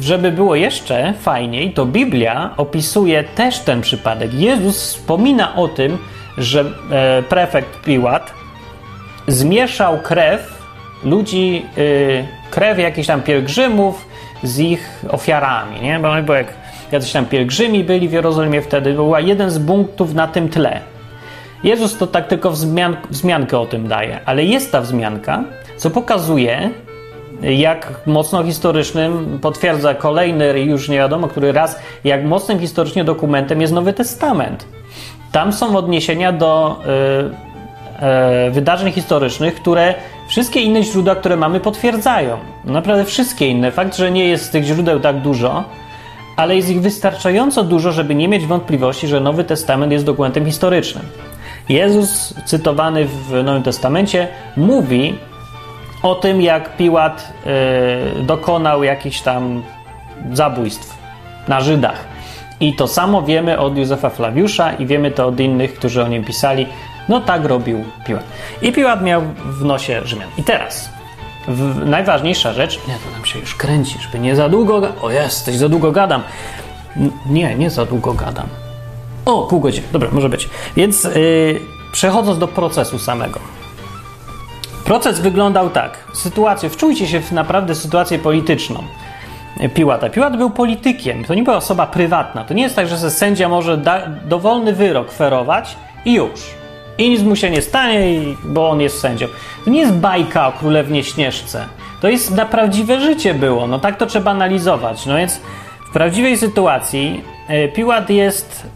e, żeby było jeszcze fajniej, to Biblia opisuje też ten przypadek. Jezus wspomina o tym, że prefekt Piłat zmieszał krew ludzi krew jakichś tam pielgrzymów z ich ofiarami, nie? Bo, bo jak jacyś tam pielgrzymi byli w Jerozolimie wtedy, była jeden z punktów na tym tle. Jezus to tak tylko wzmian wzmiankę o tym daje, ale jest ta wzmianka, co pokazuje, jak mocno historycznym potwierdza kolejny, już nie wiadomo który raz, jak mocnym historycznie dokumentem jest Nowy Testament. Tam są odniesienia do y, y, wydarzeń historycznych, które Wszystkie inne źródła, które mamy, potwierdzają. Naprawdę wszystkie inne. Fakt, że nie jest tych źródeł tak dużo, ale jest ich wystarczająco dużo, żeby nie mieć wątpliwości, że Nowy Testament jest dokumentem historycznym. Jezus, cytowany w Nowym Testamencie, mówi o tym, jak Piłat yy, dokonał jakichś tam zabójstw na Żydach. I to samo wiemy od Józefa Flawiusza i wiemy to od innych, którzy o nim pisali. No tak robił Piłat. I Piłat miał w nosie Rzymian. I teraz w, najważniejsza rzecz, nie, to nam się już kręci, żeby nie za długo, o jesteś, za długo gadam. nie, nie za długo gadam. O, pół godziny, dobra, może być. Więc yy, przechodząc do procesu samego. Proces wyglądał tak. Sytuację, wczujcie się w naprawdę sytuację polityczną. Piłata. Piłat był politykiem, to nie była osoba prywatna. To nie jest tak, że sędzia może dowolny wyrok ferować i już. I nic mu się nie stanie, bo on jest sędzią. To nie jest bajka o królewnie Śnieżce. To jest na prawdziwe życie było. No tak to trzeba analizować. No więc w prawdziwej sytuacji e, Piłat jest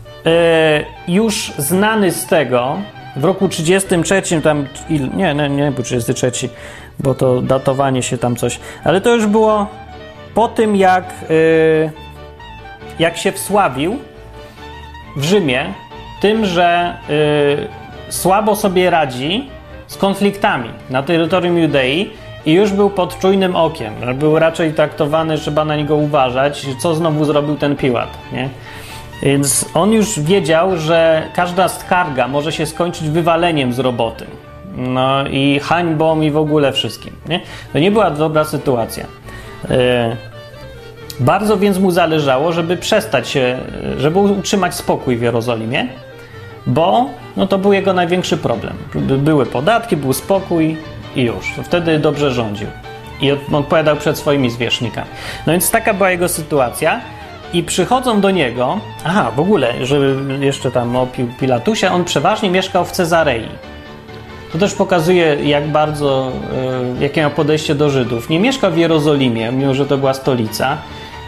już znany z tego, w roku 33 tam, nie, nie, nie był 33, bo to datowanie się tam coś, ale to już było po tym, jak, jak się wsławił w Rzymie tym, że słabo sobie radzi z konfliktami na terytorium Judei i już był pod czujnym okiem. Był raczej traktowany, trzeba na niego uważać, co znowu zrobił ten Piłat. Nie? Więc on już wiedział, że każda skarga może się skończyć wywaleniem z roboty. No i hańbą i w ogóle wszystkim. Nie? To nie była dobra sytuacja. Yy. Bardzo więc mu zależało, żeby przestać się, żeby utrzymać spokój w Jerozolimie, bo no to był jego największy problem. Były podatki, był spokój i już. Wtedy dobrze rządził. I odpowiadał przed swoimi zwierzchnikami. No więc taka była jego sytuacja. I przychodzą do niego, aha, w ogóle, żeby jeszcze tam o Pilatusie, on przeważnie mieszkał w Cezarei. To też pokazuje, jak bardzo, y, jakie miał podejście do Żydów. Nie mieszkał w Jerozolimie, mimo że to była stolica.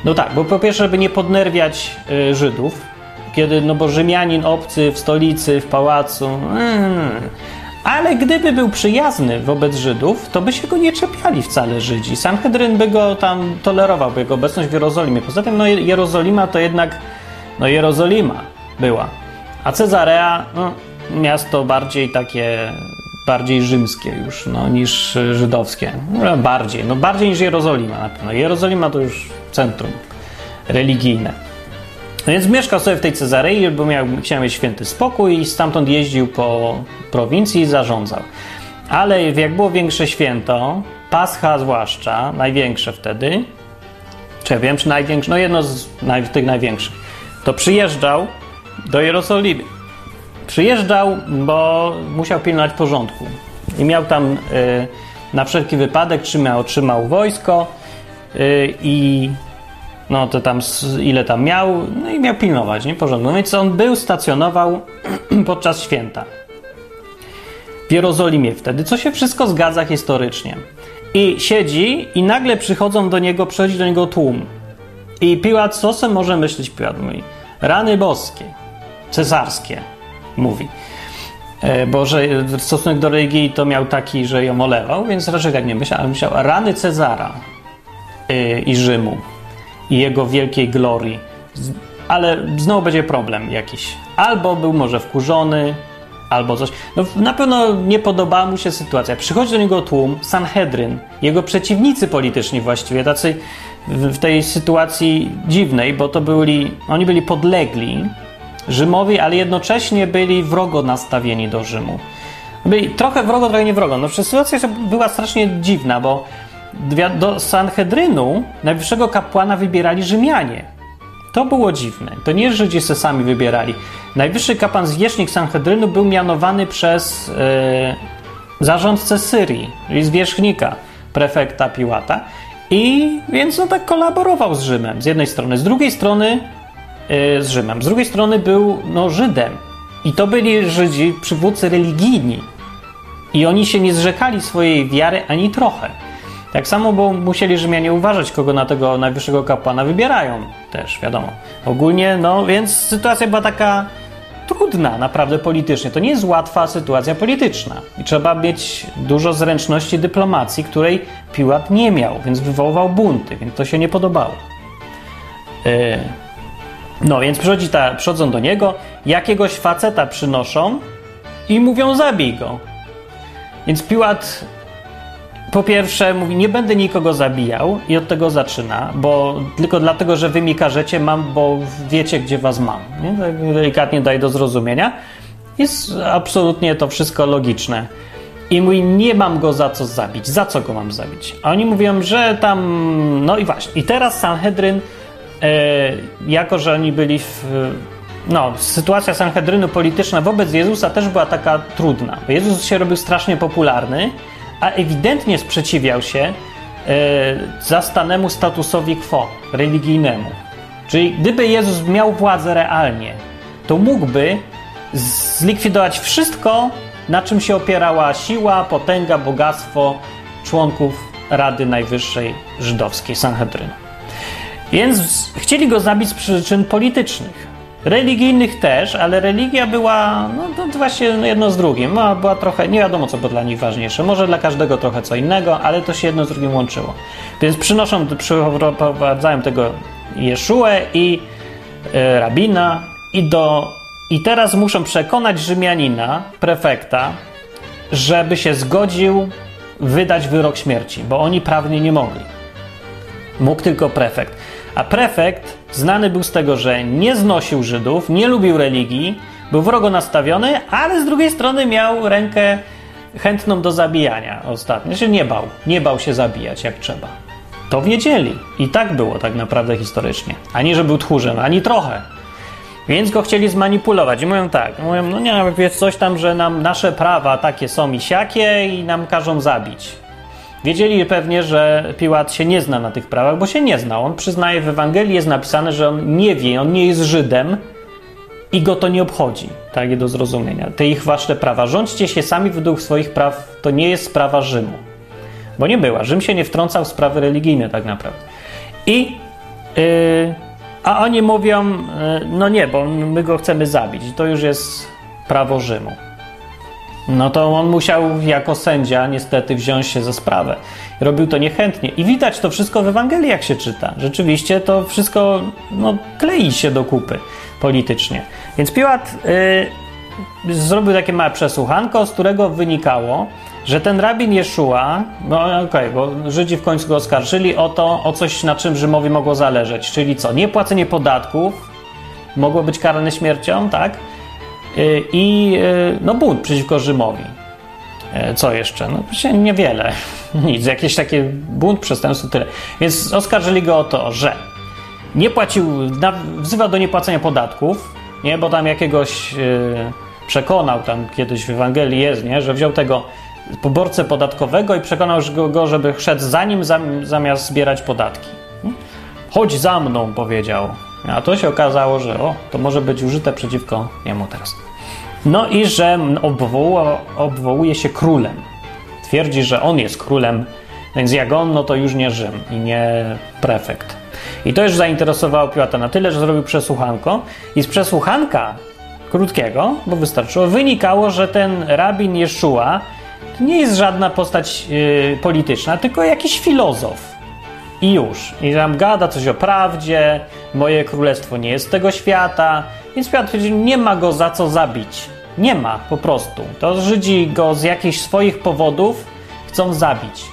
No tak, bo po pierwsze, żeby nie podnerwiać y, Żydów, kiedy, no bo Rzymianin obcy w stolicy, w pałacu. Mm. Ale gdyby był przyjazny wobec Żydów, to by się go nie czepiali wcale Żydzi. Sanhedryn by go tam tolerował, by jego obecność w Jerozolimie. Poza tym, no Jerozolima to jednak, no Jerozolima była. A Cezarea, no, miasto bardziej takie, bardziej rzymskie już, no, niż żydowskie. No, bardziej, no bardziej niż Jerozolima na pewno. Jerozolima to już centrum religijne. No więc mieszkał sobie w tej Cezarei, bo miał, chciał mieć święty spokój i stamtąd jeździł po prowincji i zarządzał. Ale jak było większe święto, Pascha zwłaszcza, największe wtedy, czy ja wiem, czy największe, no jedno z naj, tych największych, to przyjeżdżał do Jerozolimy. Przyjeżdżał, bo musiał pilnować porządku. I miał tam y, na wszelki wypadek, trzymał, otrzymał wojsko y, i no to tam ile tam miał, no i miał pilnować, nie? Porządku. No więc on był, stacjonował podczas święta w Jerozolimie wtedy, co się wszystko zgadza historycznie. I siedzi i nagle przychodzą do niego, przychodzi do niego tłum. I Piłat, co sobie może myśleć Piłat? Mówi, rany boskie, cesarskie, mówi. E, bo że stosunek do religii to miał taki, że ją olewał, więc raczej tak nie myślał, ale myślał, rany Cezara yy, i Rzymu i jego wielkiej glorii. Ale znowu będzie problem jakiś. Albo był może wkurzony, albo coś. No, na pewno nie podobała mu się sytuacja. Przychodzi do niego tłum, Sanhedryn, jego przeciwnicy polityczni właściwie, tacy w tej sytuacji dziwnej, bo to byli, oni byli podlegli Rzymowi, ale jednocześnie byli wrogo nastawieni do Rzymu. Byli trochę wrogo, trochę nie wrogo. No, sytuacja była strasznie dziwna, bo do Sanhedrynu najwyższego kapłana wybierali Rzymianie. To było dziwne. To nie Żydzi se sami wybierali. Najwyższy kapłan zwierzchnik Sanhedrynu był mianowany przez yy, zarządcę Syrii, czyli zwierzchnika, prefekta Piłata. I więc on tak kolaborował z Rzymem z jednej strony. Z drugiej strony yy, z Rzymem. Z drugiej strony był no, Żydem. I to byli Żydzi, przywódcy religijni. I oni się nie zrzekali swojej wiary ani trochę. Tak samo, bo musieli Rzymianie uważać, kogo na tego najwyższego kapłana wybierają też, wiadomo. Ogólnie, no więc sytuacja była taka trudna naprawdę politycznie. To nie jest łatwa sytuacja polityczna. I trzeba mieć dużo zręczności dyplomacji, której Piłat nie miał, więc wywoływał bunty, więc to się nie podobało. Yy. No więc przychodzi ta, przychodzą do niego, jakiegoś faceta przynoszą i mówią zabij go. Więc Piłat po pierwsze mówi, nie będę nikogo zabijał i od tego zaczyna, bo tylko dlatego, że wy mi każecie, mam, bo wiecie, gdzie was mam. Nie? Tak delikatnie daje do zrozumienia. Jest absolutnie to wszystko logiczne. I mówi, nie mam go za co zabić. Za co go mam zabić? A oni mówią, że tam... No i właśnie. I teraz Sanhedryn, e, jako że oni byli w... No, sytuacja Sanhedrynu polityczna wobec Jezusa też była taka trudna. Jezus się robił strasznie popularny, a ewidentnie sprzeciwiał się e, zastanemu statusowi quo religijnemu. Czyli gdyby Jezus miał władzę realnie, to mógłby zlikwidować wszystko, na czym się opierała siła, potęga, bogactwo członków Rady Najwyższej Żydowskiej, Sanhedrynu. Więc chcieli go zabić z przyczyn politycznych. Religijnych też, ale religia była, no to właśnie jedno z drugim. No, była trochę, nie wiadomo co było dla nich ważniejsze. Może dla każdego trochę co innego, ale to się jedno z drugim łączyło. Więc przynoszą, przyprowadzają tego Jeszuę i e, rabina i do. I teraz muszą przekonać Rzymianina, prefekta, żeby się zgodził wydać wyrok śmierci, bo oni prawnie nie mogli. Mógł tylko prefekt. A prefekt znany był z tego, że nie znosił Żydów, nie lubił religii, był wrogo nastawiony, ale z drugiej strony miał rękę chętną do zabijania ostatnio. Się nie bał, nie bał się zabijać jak trzeba. To wiedzieli. I tak było tak naprawdę historycznie. Ani, że był tchórzem, ani trochę. Więc go chcieli zmanipulować. I mówią tak, mówią, no nie, jest coś tam, że nam nasze prawa takie są i siakie i nam każą zabić. Wiedzieli pewnie, że Piłat się nie zna na tych prawach, bo się nie zna. On przyznaje w Ewangelii, jest napisane, że on nie wie, on nie jest Żydem i go to nie obchodzi. Tak do zrozumienia. Te ich wasze prawa. Rządźcie się sami według swoich praw. To nie jest sprawa Rzymu. Bo nie była. Rzym się nie wtrącał w sprawy religijne tak naprawdę. I... Yy, a oni mówią, yy, no nie, bo my go chcemy zabić. To już jest prawo Rzymu no to on musiał jako sędzia niestety wziąć się za sprawę. Robił to niechętnie. I widać to wszystko w Ewangelii, jak się czyta. Rzeczywiście to wszystko no, klei się do kupy politycznie. Więc Piłat y, zrobił takie małe przesłuchanko, z którego wynikało, że ten rabin Jeszua, no okej, okay, bo Żydzi w końcu go oskarżyli o to, o coś, na czym Rzymowi mogło zależeć. Czyli co? Niepłacenie podatków mogło być karane śmiercią, tak? Y, i y, no, bunt przeciwko Rzymowi. Y, co jeszcze? No niewiele. Nic, jakieś takie bunt, przestępstwo, tyle. Więc oskarżyli go o to, że nie płacił, wzywa do niepłacenia podatków, nie, bo tam jakiegoś przekonał, tam kiedyś w Ewangelii jest, nie, że wziął tego poborcę podatkowego i przekonał go, żeby szedł za nim zamiast zbierać podatki. Chodź za mną, powiedział. A to się okazało, że o, to może być użyte przeciwko niemu teraz. No i że obwoła, obwołuje się królem. Twierdzi, że on jest królem, więc jak on, no to już nie Rzym i nie prefekt. I to już zainteresowało Piłata na tyle, że zrobił przesłuchanko i z przesłuchanka krótkiego, bo wystarczyło, wynikało, że ten rabin Jeszua nie jest żadna postać yy, polityczna, tylko jakiś filozof. I już. I tam gada coś o prawdzie, moje królestwo nie jest tego świata. Więc Piotr twierdzi, nie ma go za co zabić. Nie ma po prostu. To Żydzi go z jakichś swoich powodów chcą zabić.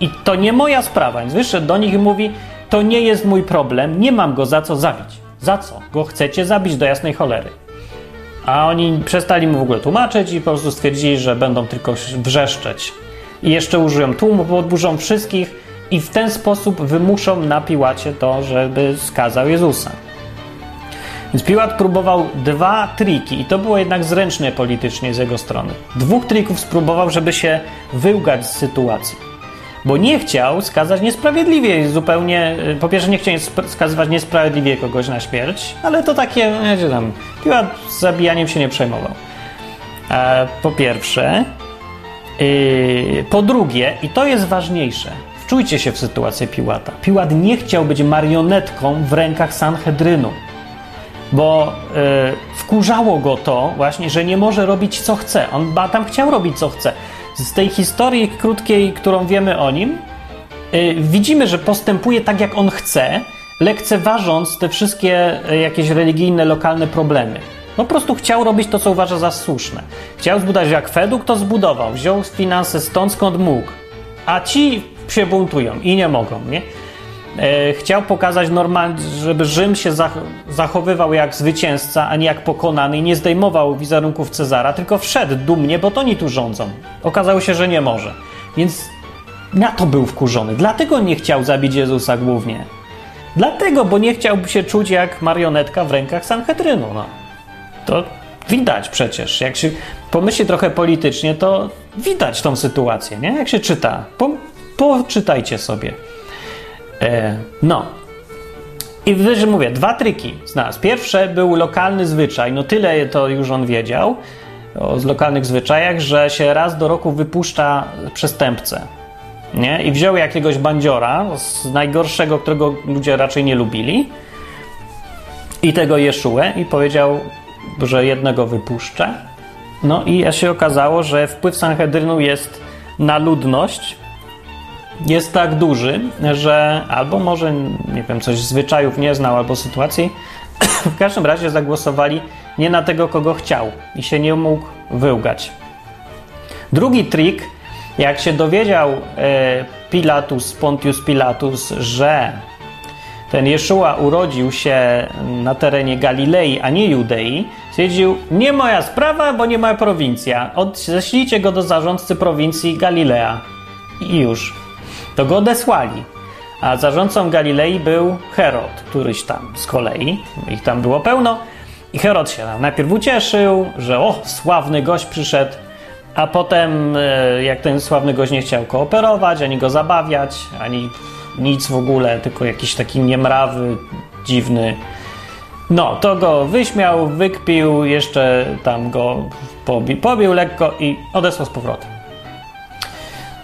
I to nie moja sprawa. Więc wyszedł do nich i mówi, to nie jest mój problem, nie mam go za co zabić. Za co? Go chcecie zabić do jasnej cholery. A oni przestali mu w ogóle tłumaczyć i po prostu stwierdzili, że będą tylko wrzeszczeć. I jeszcze użyją tłumu, podburzą wszystkich i w ten sposób wymuszą na Piłacie to, żeby skazał Jezusa. Więc Piłat próbował dwa triki i to było jednak zręczne politycznie z jego strony. Dwóch trików spróbował, żeby się wyłgać z sytuacji. Bo nie chciał skazać niesprawiedliwie, zupełnie. Y, po pierwsze, nie chciał skazywać niesprawiedliwie kogoś na śmierć, ale to takie, wiecie tam, Piłat z zabijaniem się nie przejmował. E, po pierwsze. Yy, po drugie, i to jest ważniejsze, Wczujcie się w sytuację Piłata. Piłat nie chciał być marionetką w rękach Sanhedrynu, bo yy, wkurzało go to właśnie, że nie może robić co chce. On tam chciał robić co chce. Z tej historii krótkiej, którą wiemy o nim, yy, widzimy, że postępuje tak, jak on chce, lekceważąc te wszystkie yy, jakieś religijne, lokalne problemy. Po prostu chciał robić to, co uważa za słuszne. Chciał zbudować akweduk, to zbudował. Wziął finanse stąd, skąd mógł. A ci się buntują i nie mogą, nie? E, chciał pokazać normalnie, żeby Rzym się zachowywał jak zwycięzca, a nie jak pokonany i nie zdejmował wizerunków Cezara, tylko wszedł dumnie, bo to oni tu rządzą. Okazało się, że nie może. Więc na to był wkurzony. Dlatego nie chciał zabić Jezusa głównie. Dlatego, bo nie chciałby się czuć jak marionetka w rękach Sanhedrynu. No. To widać przecież. Jak się pomyśli trochę politycznie, to widać tą sytuację, nie? Jak się czyta. Poczytajcie sobie. E, no. I wyżej mówię, dwa triki znalazł. Pierwsze był lokalny zwyczaj, no tyle to już on wiedział o lokalnych zwyczajach, że się raz do roku wypuszcza przestępcę. Nie? I wziął jakiegoś bandziora z najgorszego, którego ludzie raczej nie lubili i tego Jeszuę i powiedział, że jednego wypuszcza. No i się okazało, że wpływ Sanhedrynu jest na ludność jest tak duży, że albo może, nie wiem, coś zwyczajów nie znał, albo sytuacji, w każdym razie zagłosowali nie na tego, kogo chciał i się nie mógł wyłgać. Drugi trik, jak się dowiedział e, Pilatus, Pontius Pilatus, że ten Jeszua urodził się na terenie Galilei, a nie Judei, stwierdził, nie moja sprawa, bo nie moja prowincja. Ześlijcie go do zarządcy prowincji Galilea. I już. To go odesłali. A zarządcą Galilei był Herod, któryś tam z kolei. Ich tam było pełno. I Herod się najpierw ucieszył, że o, sławny gość przyszedł, a potem, e, jak ten sławny gość nie chciał kooperować, ani go zabawiać, ani nic w ogóle, tylko jakiś taki niemrawy, dziwny. No, to go wyśmiał, wykpił, jeszcze tam go pobił, pobił lekko i odesłał z powrotem.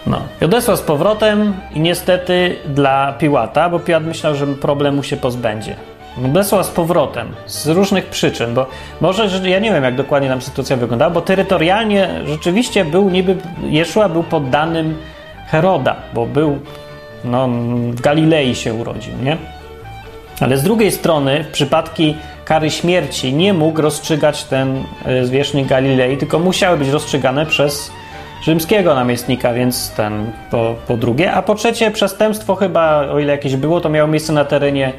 No, i odesłał z powrotem i niestety dla Piłata, bo Piłat myślał, że problemu się pozbędzie. Odesłał z powrotem z różnych przyczyn, bo może, że ja nie wiem, jak dokładnie tam sytuacja wyglądała, bo terytorialnie rzeczywiście był niby, Jeszua był poddanym Heroda, bo był no, w Galilei się urodził, nie? Ale z drugiej strony, w przypadki kary śmierci nie mógł rozstrzygać ten e, zwierzchnik Galilei, tylko musiały być rozstrzygane przez rzymskiego namiestnika, więc ten po, po drugie. A po trzecie, przestępstwo chyba, o ile jakieś było, to miało miejsce na terenie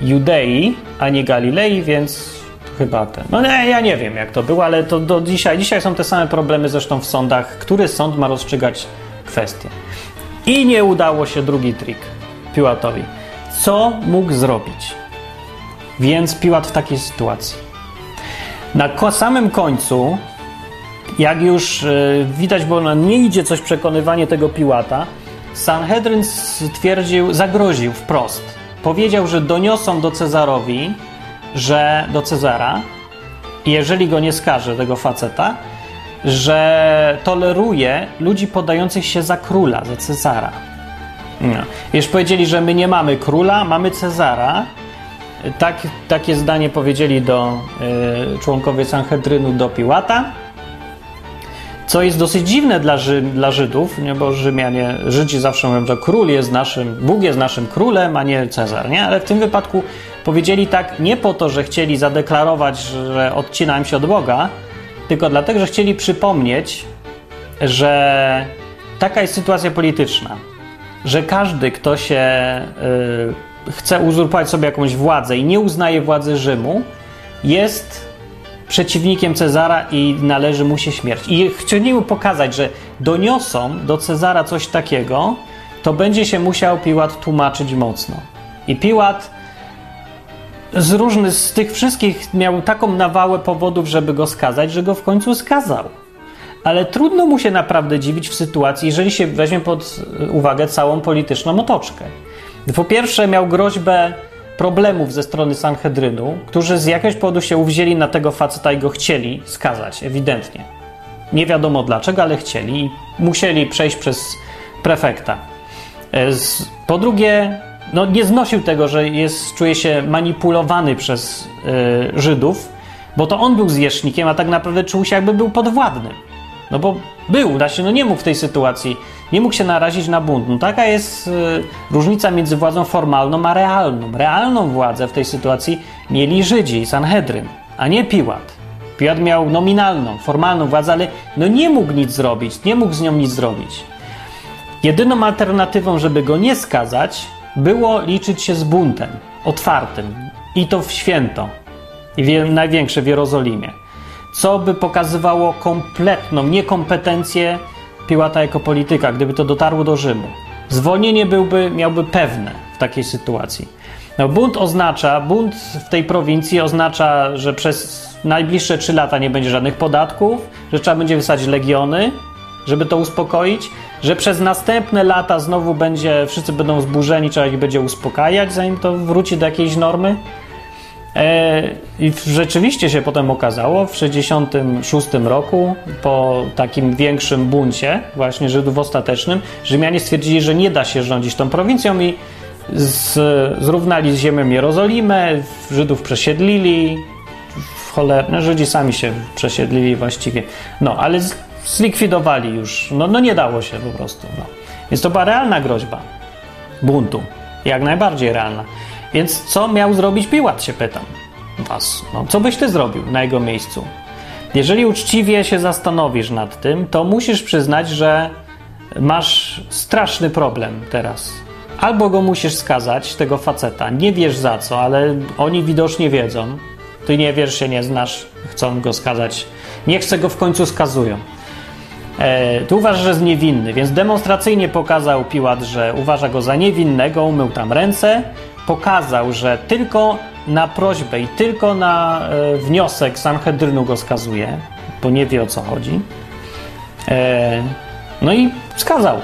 Judei, a nie Galilei, więc chyba ten. No nie, ja nie wiem jak to było, ale to do dzisiaj. Dzisiaj są te same problemy zresztą w sądach. Który sąd ma rozstrzygać kwestie? I nie udało się drugi trik Piłatowi. Co mógł zrobić? Więc Piłat w takiej sytuacji. Na samym końcu, jak już yy, widać, bo nie idzie coś przekonywanie tego Piłata, Sanhedryn stwierdził, zagroził wprost. Powiedział, że doniosą do Cezarowi, że do Cezara, jeżeli go nie skaże, tego faceta, że toleruje ludzi podających się za króla, za Cezara. No. Już powiedzieli, że my nie mamy króla, mamy Cezara. Tak, takie zdanie powiedzieli do y, członkowie Sanhedrynu do Piłata. Co jest dosyć dziwne dla, Ży, dla Żydów, nie? bo Rzymianie, Żydzi zawsze mówią, że król jest naszym, Bóg jest naszym królem, a nie Cezar. Nie? Ale w tym wypadku powiedzieli tak nie po to, że chcieli zadeklarować, że odcinają się od Boga, tylko dlatego, że chcieli przypomnieć, że taka jest sytuacja polityczna, że każdy, kto się y, chce uzurpować sobie jakąś władzę i nie uznaje władzy Rzymu, jest przeciwnikiem Cezara i należy mu się śmierć. I chcieli mu pokazać, że doniosą do Cezara coś takiego, to będzie się musiał Piłat tłumaczyć mocno. I Piłat z różnych, z tych wszystkich miał taką nawałę powodów, żeby go skazać, że go w końcu skazał. Ale trudno mu się naprawdę dziwić w sytuacji, jeżeli się weźmie pod uwagę całą polityczną otoczkę. Po pierwsze, miał groźbę problemów ze strony Sanhedrynu, którzy z jakiegoś powodu się uwzięli na tego faceta i go chcieli skazać, ewidentnie. Nie wiadomo dlaczego, ale chcieli i musieli przejść przez prefekta. E, po drugie, no, nie znosił tego, że jest, czuje się manipulowany przez y, Żydów, bo to on był zwierzchnikiem, a tak naprawdę czuł się jakby był podwładny. No bo był, znaczy no nie mógł w tej sytuacji, nie mógł się narazić na bunt. No taka jest y, różnica między władzą formalną a realną. Realną władzę w tej sytuacji mieli Żydzi, Sanhedryn, a nie Piłat. Piłat miał nominalną, formalną władzę, ale no nie mógł nic zrobić, nie mógł z nią nic zrobić. Jedyną alternatywą, żeby go nie skazać, było liczyć się z buntem otwartym i to w święto, i wie, największe w Jerozolimie, co by pokazywało kompletną niekompetencję Piłata jako polityka, gdyby to dotarło do Rzymu. Zwolnienie byłby, miałby pewne w takiej sytuacji. No, bunt oznacza, bunt w tej prowincji oznacza, że przez najbliższe trzy lata nie będzie żadnych podatków, że trzeba będzie wysadzić legiony, żeby to uspokoić, że przez następne lata znowu będzie, wszyscy będą zburzeni, trzeba ich będzie uspokajać, zanim to wróci do jakiejś normy. E, I rzeczywiście się potem okazało w 1966 roku, po takim większym buncie, właśnie Żydów ostatecznym, Rzymianie stwierdzili, że nie da się rządzić tą prowincją i z, zrównali z ziemią Jerozolimę, Żydów przesiedlili, w no, Żydzi sami się przesiedlili właściwie, no ale z, zlikwidowali już, no, no nie dało się po prostu. No. Więc to była realna groźba buntu, jak najbardziej realna. Więc co miał zrobić Piłat, się pytam was. No, co byś ty zrobił na jego miejscu? Jeżeli uczciwie się zastanowisz nad tym, to musisz przyznać, że masz straszny problem teraz. Albo go musisz skazać, tego faceta. Nie wiesz za co, ale oni widocznie wiedzą. Ty nie wiesz, się nie znasz, chcą go skazać. Nie chce go w końcu skazują. E, tu uważa, że jest niewinny, więc demonstracyjnie pokazał Piłat, że uważa go za niewinnego, umył tam ręce, pokazał, że tylko na prośbę i tylko na e, wniosek Sanhedrynu go skazuje, bo nie wie o co chodzi. E, no i skazał.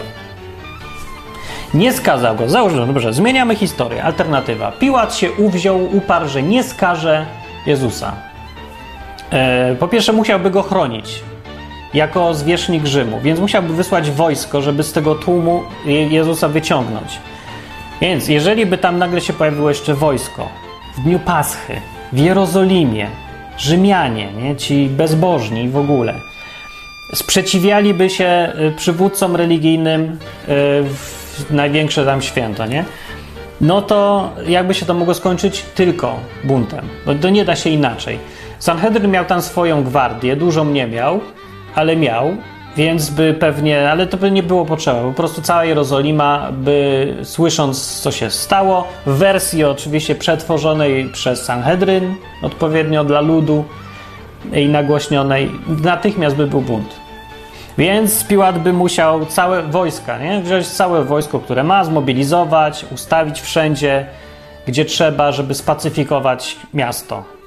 Nie skazał go. Założył, dobrze, zmieniamy historię. Alternatywa. Piłat się uwziął, uparł, że nie skaże Jezusa. E, po pierwsze, musiałby go chronić jako zwierzchnik Rzymu, więc musiałby wysłać wojsko, żeby z tego tłumu Jezusa wyciągnąć. Więc jeżeli by tam nagle się pojawiło jeszcze wojsko w dniu Paschy, w Jerozolimie, Rzymianie, nie? ci bezbożni w ogóle, sprzeciwialiby się y, przywódcom religijnym y, w największe tam święto, nie? No to jakby się to mogło skończyć tylko buntem. Bo to nie da się inaczej. Sanhedryn miał tam swoją gwardię, dużo nie miał, ale miał, więc by pewnie, ale to by nie było potrzeba. Po prostu cała Jerozolima by, słysząc co się stało, w wersji oczywiście przetworzonej przez Sanhedryn, odpowiednio dla ludu i nagłośnionej, natychmiast by był bunt. Więc Piłat by musiał całe wojska, nie? wziąć całe wojsko, które ma, zmobilizować, ustawić wszędzie, gdzie trzeba, żeby spacyfikować miasto.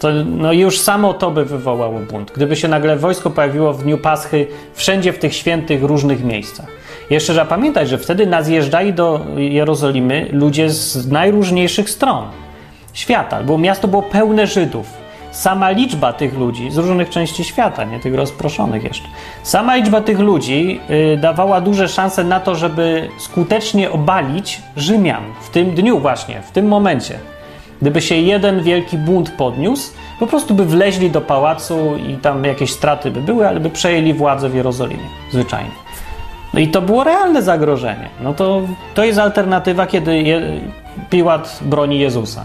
To, no już samo to by wywołało bunt. Gdyby się nagle wojsko pojawiło w dniu Paschy wszędzie w tych świętych różnych miejscach. Jeszcze trzeba pamiętać, że wtedy nazjeżdżali do Jerozolimy ludzie z najróżniejszych stron świata, bo miasto było pełne Żydów. Sama liczba tych ludzi z różnych części świata, nie tych rozproszonych jeszcze, sama liczba tych ludzi y, dawała duże szanse na to, żeby skutecznie obalić Rzymian w tym dniu, właśnie, w tym momencie. Gdyby się jeden wielki bunt podniósł, po prostu by wleźli do pałacu i tam jakieś straty by były, ale by przejęli władzę w Jerozolimie. Zwyczajnie. No i to było realne zagrożenie. No to, to jest alternatywa, kiedy je, Piłat broni Jezusa.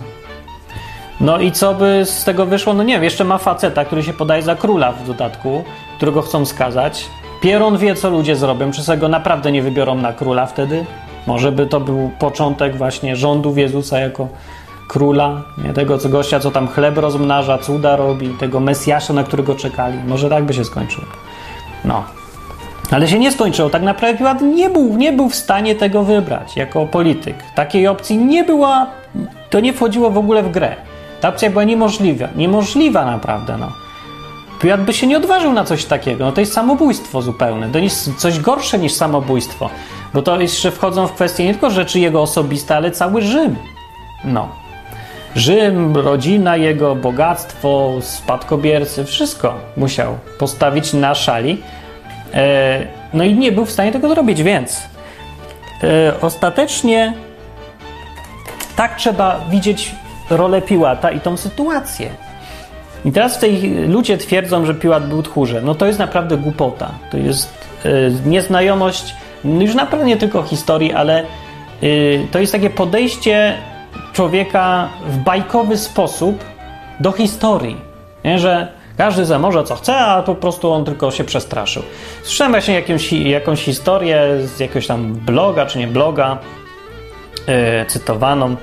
No i co by z tego wyszło? No nie wiem, jeszcze ma faceta, który się podaje za króla w dodatku, którego chcą skazać. Pieron wie, co ludzie zrobią, czy sobie go naprawdę nie wybiorą na króla wtedy? Może by to był początek właśnie rządów Jezusa jako króla, nie? tego co gościa, co tam chleb rozmnaża, cuda robi, tego Mesjasza, na którego czekali. Może tak by się skończyło. No. Ale się nie skończyło. Tak naprawdę Piłat nie był, nie był w stanie tego wybrać jako polityk. Takiej opcji nie była, to nie wchodziło w ogóle w grę. Ta opcja była niemożliwa. Niemożliwa naprawdę, no. Piłat by się nie odważył na coś takiego. No to jest samobójstwo zupełne. To jest coś gorsze niż samobójstwo. Bo to jeszcze wchodzą w kwestię nie tylko rzeczy jego osobiste, ale cały Rzym. No. Rzym, rodzina jego, bogactwo, spadkobiercy, wszystko musiał postawić na szali. E, no i nie był w stanie tego zrobić, więc e, ostatecznie tak trzeba widzieć rolę Piłata i tą sytuację. I teraz tej ludzie twierdzą, że Piłat był tchórzem. No to jest naprawdę głupota. To jest e, nieznajomość już naprawdę nie tylko historii, ale to jest takie podejście człowieka w bajkowy sposób do historii. Nie? Że każdy za może co chce, a po prostu on tylko się przestraszył. Słyszałem właśnie jakąś, jakąś historię z jakiegoś tam bloga, czy nie bloga, yy, cytowaną,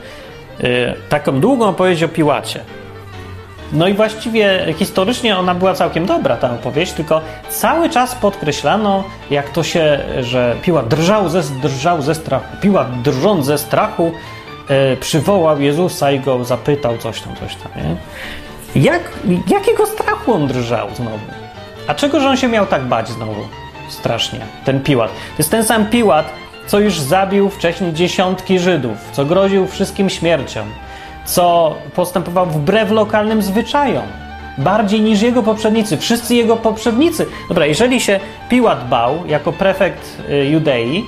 yy, taką długą opowieść o Piłacie. No i właściwie historycznie ona była całkiem dobra, ta opowieść, tylko cały czas podkreślano, jak to się, że Piłat drżał ze, drżał ze strachu. Piłat drżąc ze strachu przywołał Jezusa i go zapytał coś tam, coś tam, nie? Jak, jakiego strachu on drżał znowu? A czego, że on się miał tak bać znowu? Strasznie, ten Piłat. To jest ten sam Piłat, co już zabił wcześniej dziesiątki Żydów, co groził wszystkim śmiercią, co postępował wbrew lokalnym zwyczajom, bardziej niż jego poprzednicy. Wszyscy jego poprzednicy. Dobra, jeżeli się Piłat bał jako prefekt y, Judei,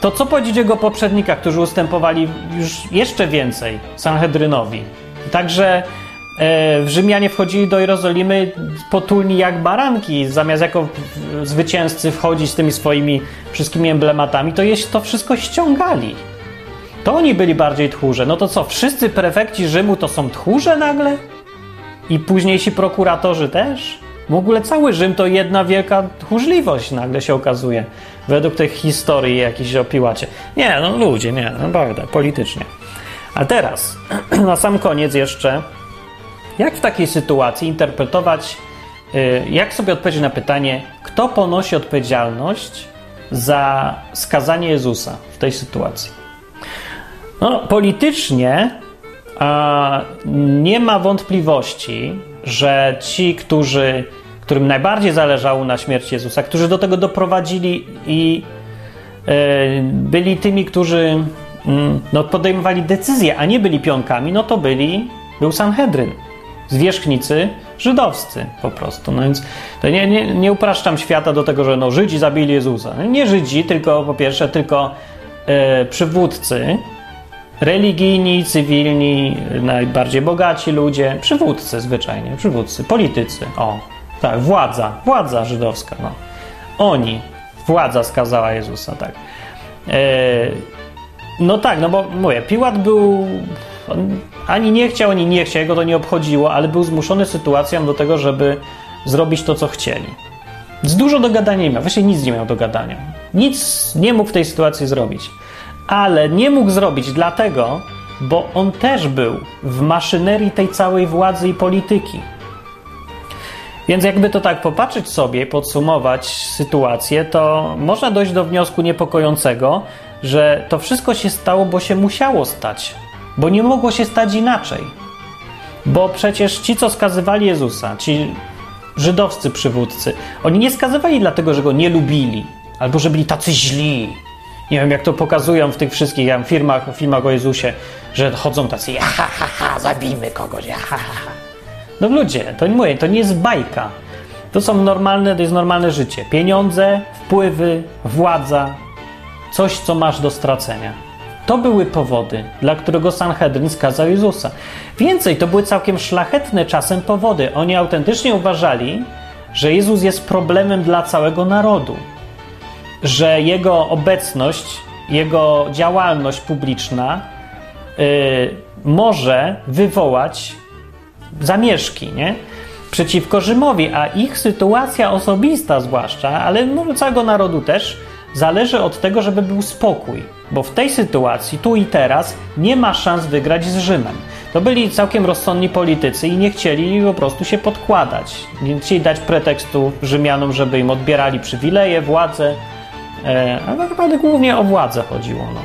to co powiedzieć jego poprzednikach, którzy ustępowali już jeszcze więcej Sanhedrynowi? Także e, w Rzymianie wchodzili do Jerozolimy potulni jak baranki, zamiast jako zwycięzcy wchodzić z tymi swoimi wszystkimi emblematami, to jest to wszystko ściągali. To oni byli bardziej tchórze. No to co, wszyscy prefekci Rzymu to są tchórze nagle? I późniejsi prokuratorzy też? W ogóle cały Rzym to jedna wielka tchórzliwość nagle się okazuje. Według tych historii jakichś o Piłacie. Nie, no ludzie, nie, naprawdę, politycznie. A teraz, na sam koniec jeszcze, jak w takiej sytuacji interpretować, y, jak sobie odpowiedzieć na pytanie, kto ponosi odpowiedzialność za skazanie Jezusa w tej sytuacji? No, politycznie a, nie ma wątpliwości, że ci, którzy, którym najbardziej zależało na śmierci Jezusa, którzy do tego doprowadzili i e, byli tymi, którzy mm, no, podejmowali decyzje, a nie byli pionkami, no to byli, był Sanhedryn, zwierzchnicy żydowscy po prostu. No więc to nie, nie, nie upraszczam świata do tego, że no, Żydzi zabili Jezusa. Nie Żydzi, tylko po pierwsze, tylko e, przywódcy, religijni, cywilni, najbardziej bogaci ludzie, przywódcy zwyczajnie, przywódcy, politycy, o, tak, władza, władza żydowska, no. Oni, władza skazała Jezusa, tak. E, no tak, no bo mówię, Piłat był, ani nie chciał, ani nie chciał, jego to nie obchodziło, ale był zmuszony sytuacją do tego, żeby zrobić to, co chcieli. Z dużo do gadania nie miał, właśnie nic nie miał do gadania. Nic nie mógł w tej sytuacji zrobić ale nie mógł zrobić dlatego, bo on też był w maszynerii tej całej władzy i polityki. Więc jakby to tak popatrzeć sobie, podsumować sytuację, to można dojść do wniosku niepokojącego, że to wszystko się stało, bo się musiało stać, bo nie mogło się stać inaczej. Bo przecież ci, co skazywali Jezusa, ci żydowscy przywódcy, oni nie skazywali dlatego, że go nie lubili, albo że byli tacy źli, nie wiem, jak to pokazują w tych wszystkich ja, filmach, filmach o Jezusie, że chodzą tacy, ha, ha, ha, zabijmy kogoś, ha, ha, ha. No ludzie, to nie mówię, to nie jest bajka. To są normalne, to jest normalne życie. Pieniądze, wpływy, władza, coś, co masz do stracenia. To były powody, dla którego Sanhedrin skazał Jezusa. Więcej, to były całkiem szlachetne czasem powody. Oni autentycznie uważali, że Jezus jest problemem dla całego narodu że jego obecność, jego działalność publiczna y, może wywołać zamieszki, nie? Przeciwko Rzymowi, a ich sytuacja osobista zwłaszcza, ale no, całego narodu też, zależy od tego, żeby był spokój, bo w tej sytuacji, tu i teraz, nie ma szans wygrać z Rzymem. To byli całkiem rozsądni politycy i nie chcieli po prostu się podkładać. Nie chcieli dać pretekstu Rzymianom, żeby im odbierali przywileje, władzę, ale tak naprawdę głównie o władzę chodziło. No.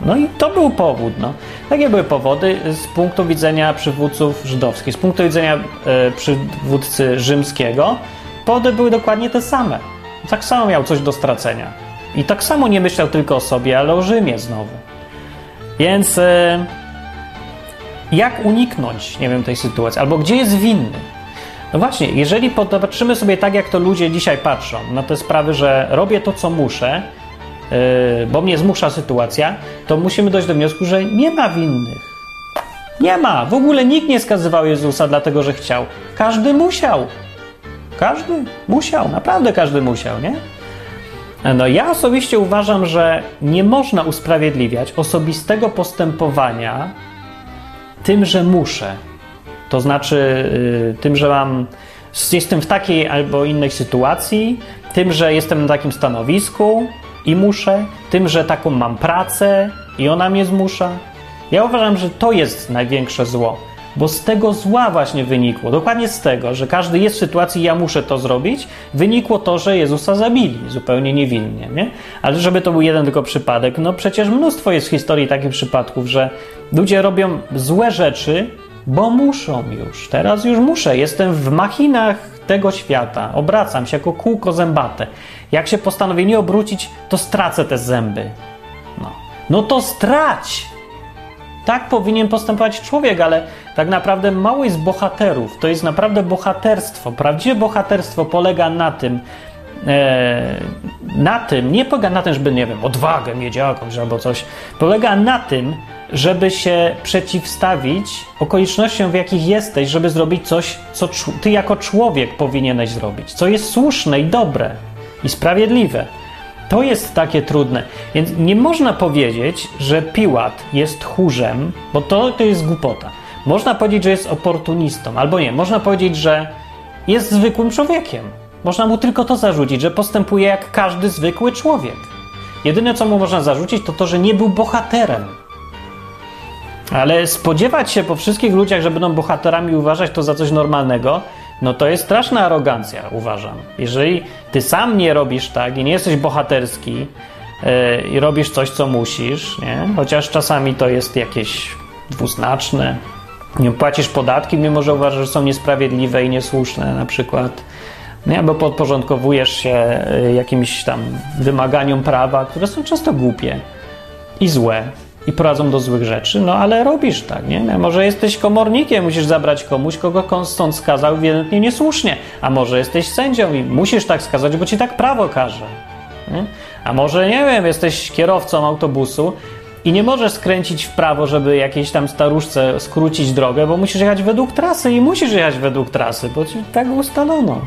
No i to był powód. No. Takie były powody z punktu widzenia przywódców żydowskich. Z punktu widzenia e, przywódcy rzymskiego powody były dokładnie te same. Tak samo miał coś do stracenia. I tak samo nie myślał tylko o sobie, ale o Rzymie znowu. Więc e, jak uniknąć, nie wiem, tej sytuacji? Albo gdzie jest winny? No właśnie, jeżeli popatrzymy sobie tak, jak to ludzie dzisiaj patrzą na te sprawy, że robię to, co muszę, yy, bo mnie zmusza sytuacja, to musimy dojść do wniosku, że nie ma winnych. Nie ma. W ogóle nikt nie skazywał Jezusa dlatego, że chciał. Każdy musiał. Każdy musiał. Naprawdę każdy musiał, nie? No ja osobiście uważam, że nie można usprawiedliwiać osobistego postępowania tym, że muszę. To znaczy y, tym, że mam, jestem w takiej albo innej sytuacji, tym, że jestem na takim stanowisku i muszę, tym, że taką mam pracę i ona mnie zmusza. Ja uważam, że to jest największe zło, bo z tego zła właśnie wynikło, dokładnie z tego, że każdy jest w sytuacji, ja muszę to zrobić, wynikło to, że Jezusa zabili zupełnie niewinnie, nie? Ale żeby to był jeden tylko przypadek, no przecież mnóstwo jest w historii takich przypadków, że ludzie robią złe rzeczy, bo muszą już. Teraz już muszę. Jestem w machinach tego świata. Obracam się jako kółko zębate. Jak się postanowię nie obrócić, to stracę te zęby. No, no to strać! Tak powinien postępować człowiek, ale tak naprawdę mało jest bohaterów. To jest naprawdę bohaterstwo. Prawdziwe bohaterstwo polega na tym, e, na tym, nie polega na tym, żeby, nie wiem, odwagę mieć jakąś albo coś, polega na tym, żeby się przeciwstawić okolicznościom, w jakich jesteś, żeby zrobić coś, co ty jako człowiek powinieneś zrobić, co jest słuszne i dobre i sprawiedliwe. To jest takie trudne. Więc nie można powiedzieć, że Piłat jest tchórzem, bo to, to jest głupota. Można powiedzieć, że jest oportunistą, albo nie. Można powiedzieć, że jest zwykłym człowiekiem. Można mu tylko to zarzucić, że postępuje jak każdy zwykły człowiek. Jedyne, co mu można zarzucić, to to, że nie był bohaterem. Ale spodziewać się po wszystkich ludziach, że będą bohaterami uważać to za coś normalnego, no to jest straszna arogancja, uważam. Jeżeli ty sam nie robisz tak i nie jesteś bohaterski yy, i robisz coś, co musisz, nie? chociaż czasami to jest jakieś dwuznaczne, nie płacisz podatki, mimo że uważasz, że są niesprawiedliwe i niesłuszne na przykład, nie? bo podporządkowujesz się y, jakimś tam wymaganiom prawa, które są często głupie i złe i prowadzą do złych rzeczy, no ale robisz tak, nie? Może jesteś komornikiem, musisz zabrać komuś, kogo stąd skazał ewidentnie niesłusznie, a może jesteś sędzią i musisz tak skazać, bo ci tak prawo każe. Nie? A może, nie wiem, jesteś kierowcą autobusu i nie możesz skręcić w prawo, żeby jakiejś tam staruszce skrócić drogę, bo musisz jechać według trasy i musisz jechać według trasy, bo ci tak ustalono.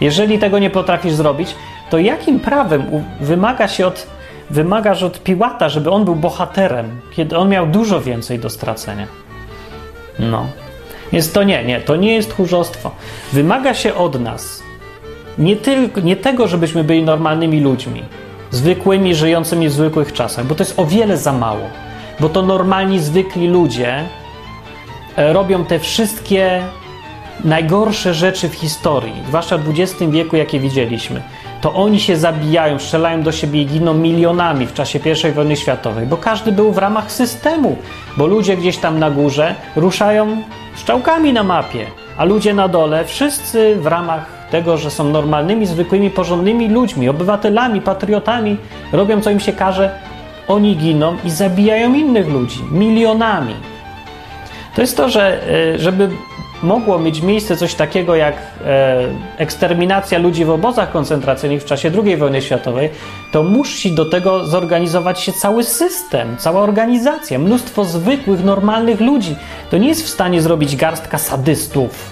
Jeżeli tego nie potrafisz zrobić, to jakim prawem wymaga się od wymagasz od Piłata, żeby on był bohaterem, kiedy on miał dużo więcej do stracenia. No. Więc to nie, nie, to nie jest tchórzostwo. Wymaga się od nas nie, tylko, nie tego, żebyśmy byli normalnymi ludźmi, zwykłymi, żyjącymi w zwykłych czasach, bo to jest o wiele za mało. Bo to normalni, zwykli ludzie e, robią te wszystkie najgorsze rzeczy w historii, zwłaszcza w XX wieku, jakie widzieliśmy to oni się zabijają, strzelają do siebie i giną milionami w czasie I wojny światowej, bo każdy był w ramach systemu, bo ludzie gdzieś tam na górze ruszają strzałkami na mapie, a ludzie na dole wszyscy w ramach tego, że są normalnymi, zwykłymi, porządnymi ludźmi, obywatelami, patriotami, robią co im się każe, oni giną i zabijają innych ludzi milionami. To jest to, że e, żeby mogło mieć miejsce coś takiego jak e, eksterminacja ludzi w obozach koncentracyjnych w czasie II wojny światowej, to musi do tego zorganizować się cały system, cała organizacja, mnóstwo zwykłych, normalnych ludzi. To nie jest w stanie zrobić garstka sadystów,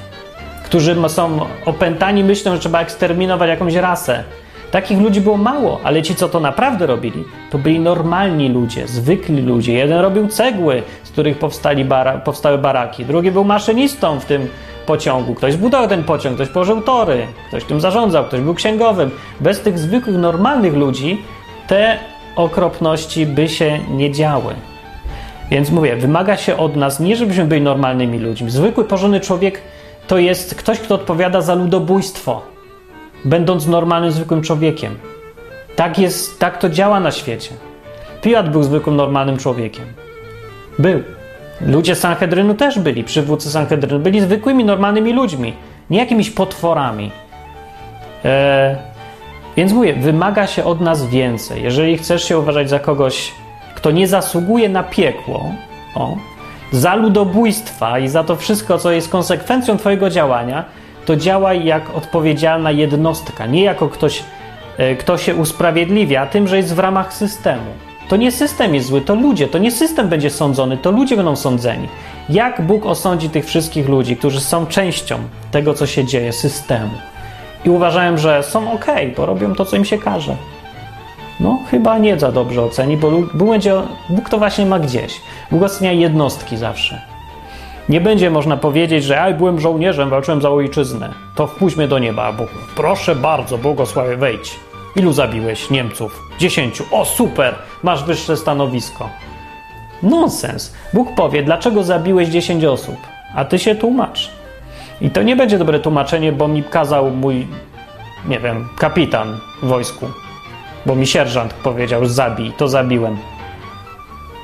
którzy są opętani myślą, że trzeba eksterminować jakąś rasę. Takich ludzi było mało, ale ci, co to naprawdę robili, to byli normalni ludzie, zwykli ludzie. Jeden robił cegły, z których powstali bara powstały baraki, drugi był maszynistą w tym pociągu. Ktoś zbudował ten pociąg, ktoś położył tory, ktoś tym zarządzał, ktoś był księgowym. Bez tych zwykłych, normalnych ludzi te okropności by się nie działy. Więc mówię, wymaga się od nas nie, żebyśmy byli normalnymi ludźmi. Zwykły, porządny człowiek to jest ktoś, kto odpowiada za ludobójstwo będąc normalnym, zwykłym człowiekiem. Tak jest, tak to działa na świecie. Piłat był zwykłym, normalnym człowiekiem. Był. Ludzie Sanhedrynu też byli, przywódcy Sanhedrynu byli zwykłymi, normalnymi ludźmi, nie jakimiś potworami. E, więc mówię, wymaga się od nas więcej. Jeżeli chcesz się uważać za kogoś, kto nie zasługuje na piekło, o, za ludobójstwa i za to wszystko, co jest konsekwencją Twojego działania, to działaj jak odpowiedzialna jednostka, nie jako ktoś, e, kto się usprawiedliwia tym, że jest w ramach systemu. To nie system jest zły, to ludzie, to nie system będzie sądzony, to ludzie będą sądzeni. Jak Bóg osądzi tych wszystkich ludzi, którzy są częścią tego, co się dzieje, systemu i uważają, że są ok, bo robią to, co im się każe? No, chyba nie za dobrze oceni, bo Bóg, będzie, Bóg to właśnie ma gdzieś. Bóg ocenia jednostki zawsze. Nie będzie można powiedzieć, że ja byłem żołnierzem, walczyłem za ojczyznę. To wpuść do nieba, Bóg. Proszę bardzo, błogosławie, wejdź. Ilu zabiłeś Niemców? Dziesięciu. O, super, masz wyższe stanowisko. Nonsens. Bóg powie, dlaczego zabiłeś dziesięć osób, a ty się tłumacz. I to nie będzie dobre tłumaczenie, bo mi kazał mój, nie wiem, kapitan w wojsku. Bo mi sierżant powiedział, zabij, to zabiłem.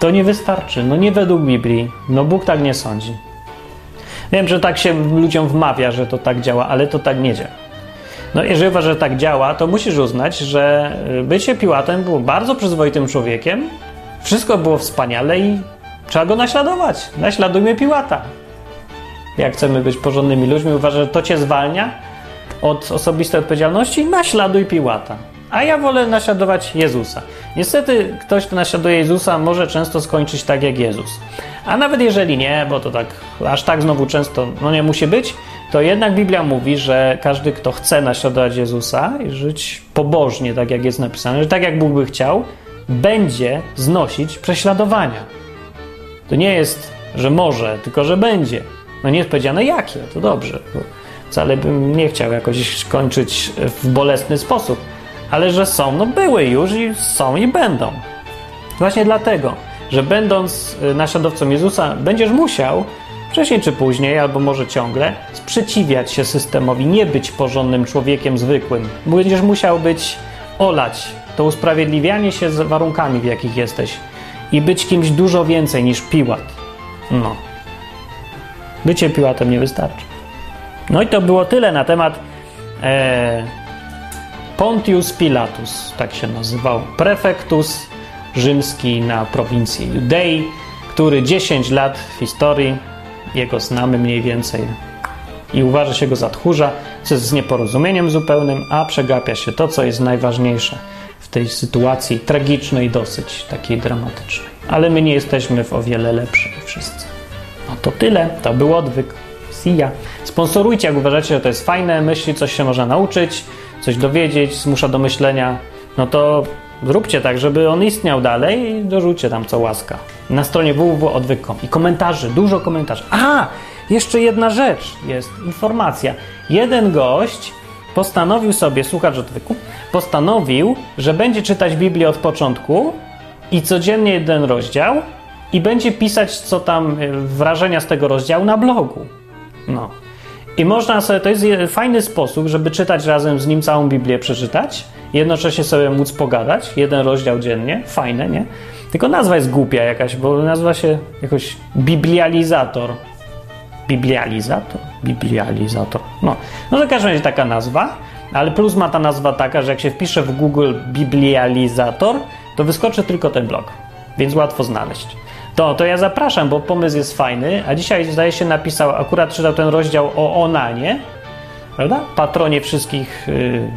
To nie wystarczy. No nie według Biblii. No Bóg tak nie sądzi. Wiem, że tak się ludziom wmawia, że to tak działa, ale to tak nie działa. No jeżeli uważasz, że tak działa, to musisz uznać, że y, bycie Piłatem było bardzo przyzwoitym człowiekiem, wszystko było wspaniale i trzeba go naśladować. Naśladujmy Piłata. Jak chcemy być porządnymi ludźmi, uważasz, że to cię zwalnia? od osobistej odpowiedzialności, naśladuj Piłata. A ja wolę naśladować Jezusa. Niestety ktoś, kto naśladuje Jezusa, może często skończyć tak jak Jezus. A nawet jeżeli nie, bo to tak aż tak znowu często no nie musi być, to jednak Biblia mówi, że każdy, kto chce naśladować Jezusa i żyć pobożnie, tak jak jest napisane, że tak jak Bóg by chciał, będzie znosić prześladowania. To nie jest, że może, tylko że będzie. No nie jest powiedziane jakie, to dobrze. wcale bym nie chciał jakoś kończyć w bolesny sposób. Ale że są, no były już i są i będą. Właśnie dlatego, że będąc y, naśladowcą Jezusa, będziesz musiał wcześniej czy później, albo może ciągle, sprzeciwiać się systemowi, nie być porządnym człowiekiem zwykłym. Będziesz musiał być olać to usprawiedliwianie się z warunkami, w jakich jesteś i być kimś dużo więcej niż Piłat. No. Bycie Piłatem nie wystarczy. No i to było tyle na temat e, Pontius Pilatus, tak się nazywał, prefektus rzymski na prowincji Judei, który 10 lat w historii, jego znamy mniej więcej, i uważa się go za tchórza, co jest z nieporozumieniem zupełnym, a przegapia się to, co jest najważniejsze w tej sytuacji tragicznej, dosyć takiej dramatycznej. Ale my nie jesteśmy w o wiele lepsi wszyscy. No to tyle, to był odwyk. See ya. Sponsorujcie, jak uważacie, że to jest fajne, myśli, coś się można nauczyć, coś dowiedzieć, zmusza do myślenia, no to zróbcie tak, żeby on istniał dalej i dorzućcie tam co łaska. Na stronie www.odwyk.com i komentarzy, dużo komentarzy. A, jeszcze jedna rzecz jest, informacja. Jeden gość postanowił sobie, słuchacz odwyku, postanowił, że będzie czytać Biblię od początku i codziennie jeden rozdział i będzie pisać, co tam, e, wrażenia z tego rozdziału na blogu. No. I można sobie, to jest fajny sposób, żeby czytać razem z nim całą Biblię, przeczytać, jednocześnie sobie móc pogadać, jeden rozdział dziennie, fajne, nie? Tylko nazwa jest głupia jakaś, bo nazywa się jakoś biblializator. Biblializator? Biblializator. No, no to w każdym razie taka nazwa, ale plus ma ta nazwa taka, że jak się wpisze w Google biblializator, to wyskoczy tylko ten blog, więc łatwo znaleźć. To, to ja zapraszam, bo pomysł jest fajny, a dzisiaj zdaje się napisał, akurat czytał ten rozdział o Onanie, prawda? Patronie wszystkich, yy,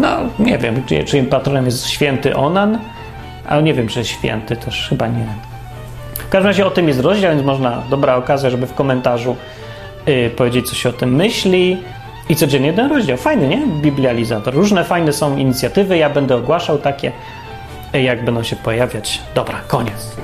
no nie wiem, czy, czyim patronem jest święty Onan, ale nie wiem, czy święty, też chyba nie. W każdym razie o tym jest rozdział, więc można, dobra okazja, żeby w komentarzu yy, powiedzieć, co się o tym myśli. I codziennie jeden rozdział. Fajny, nie? Biblializator. Różne fajne są inicjatywy, ja będę ogłaszał takie jak będą się pojawiać. Dobra, koniec.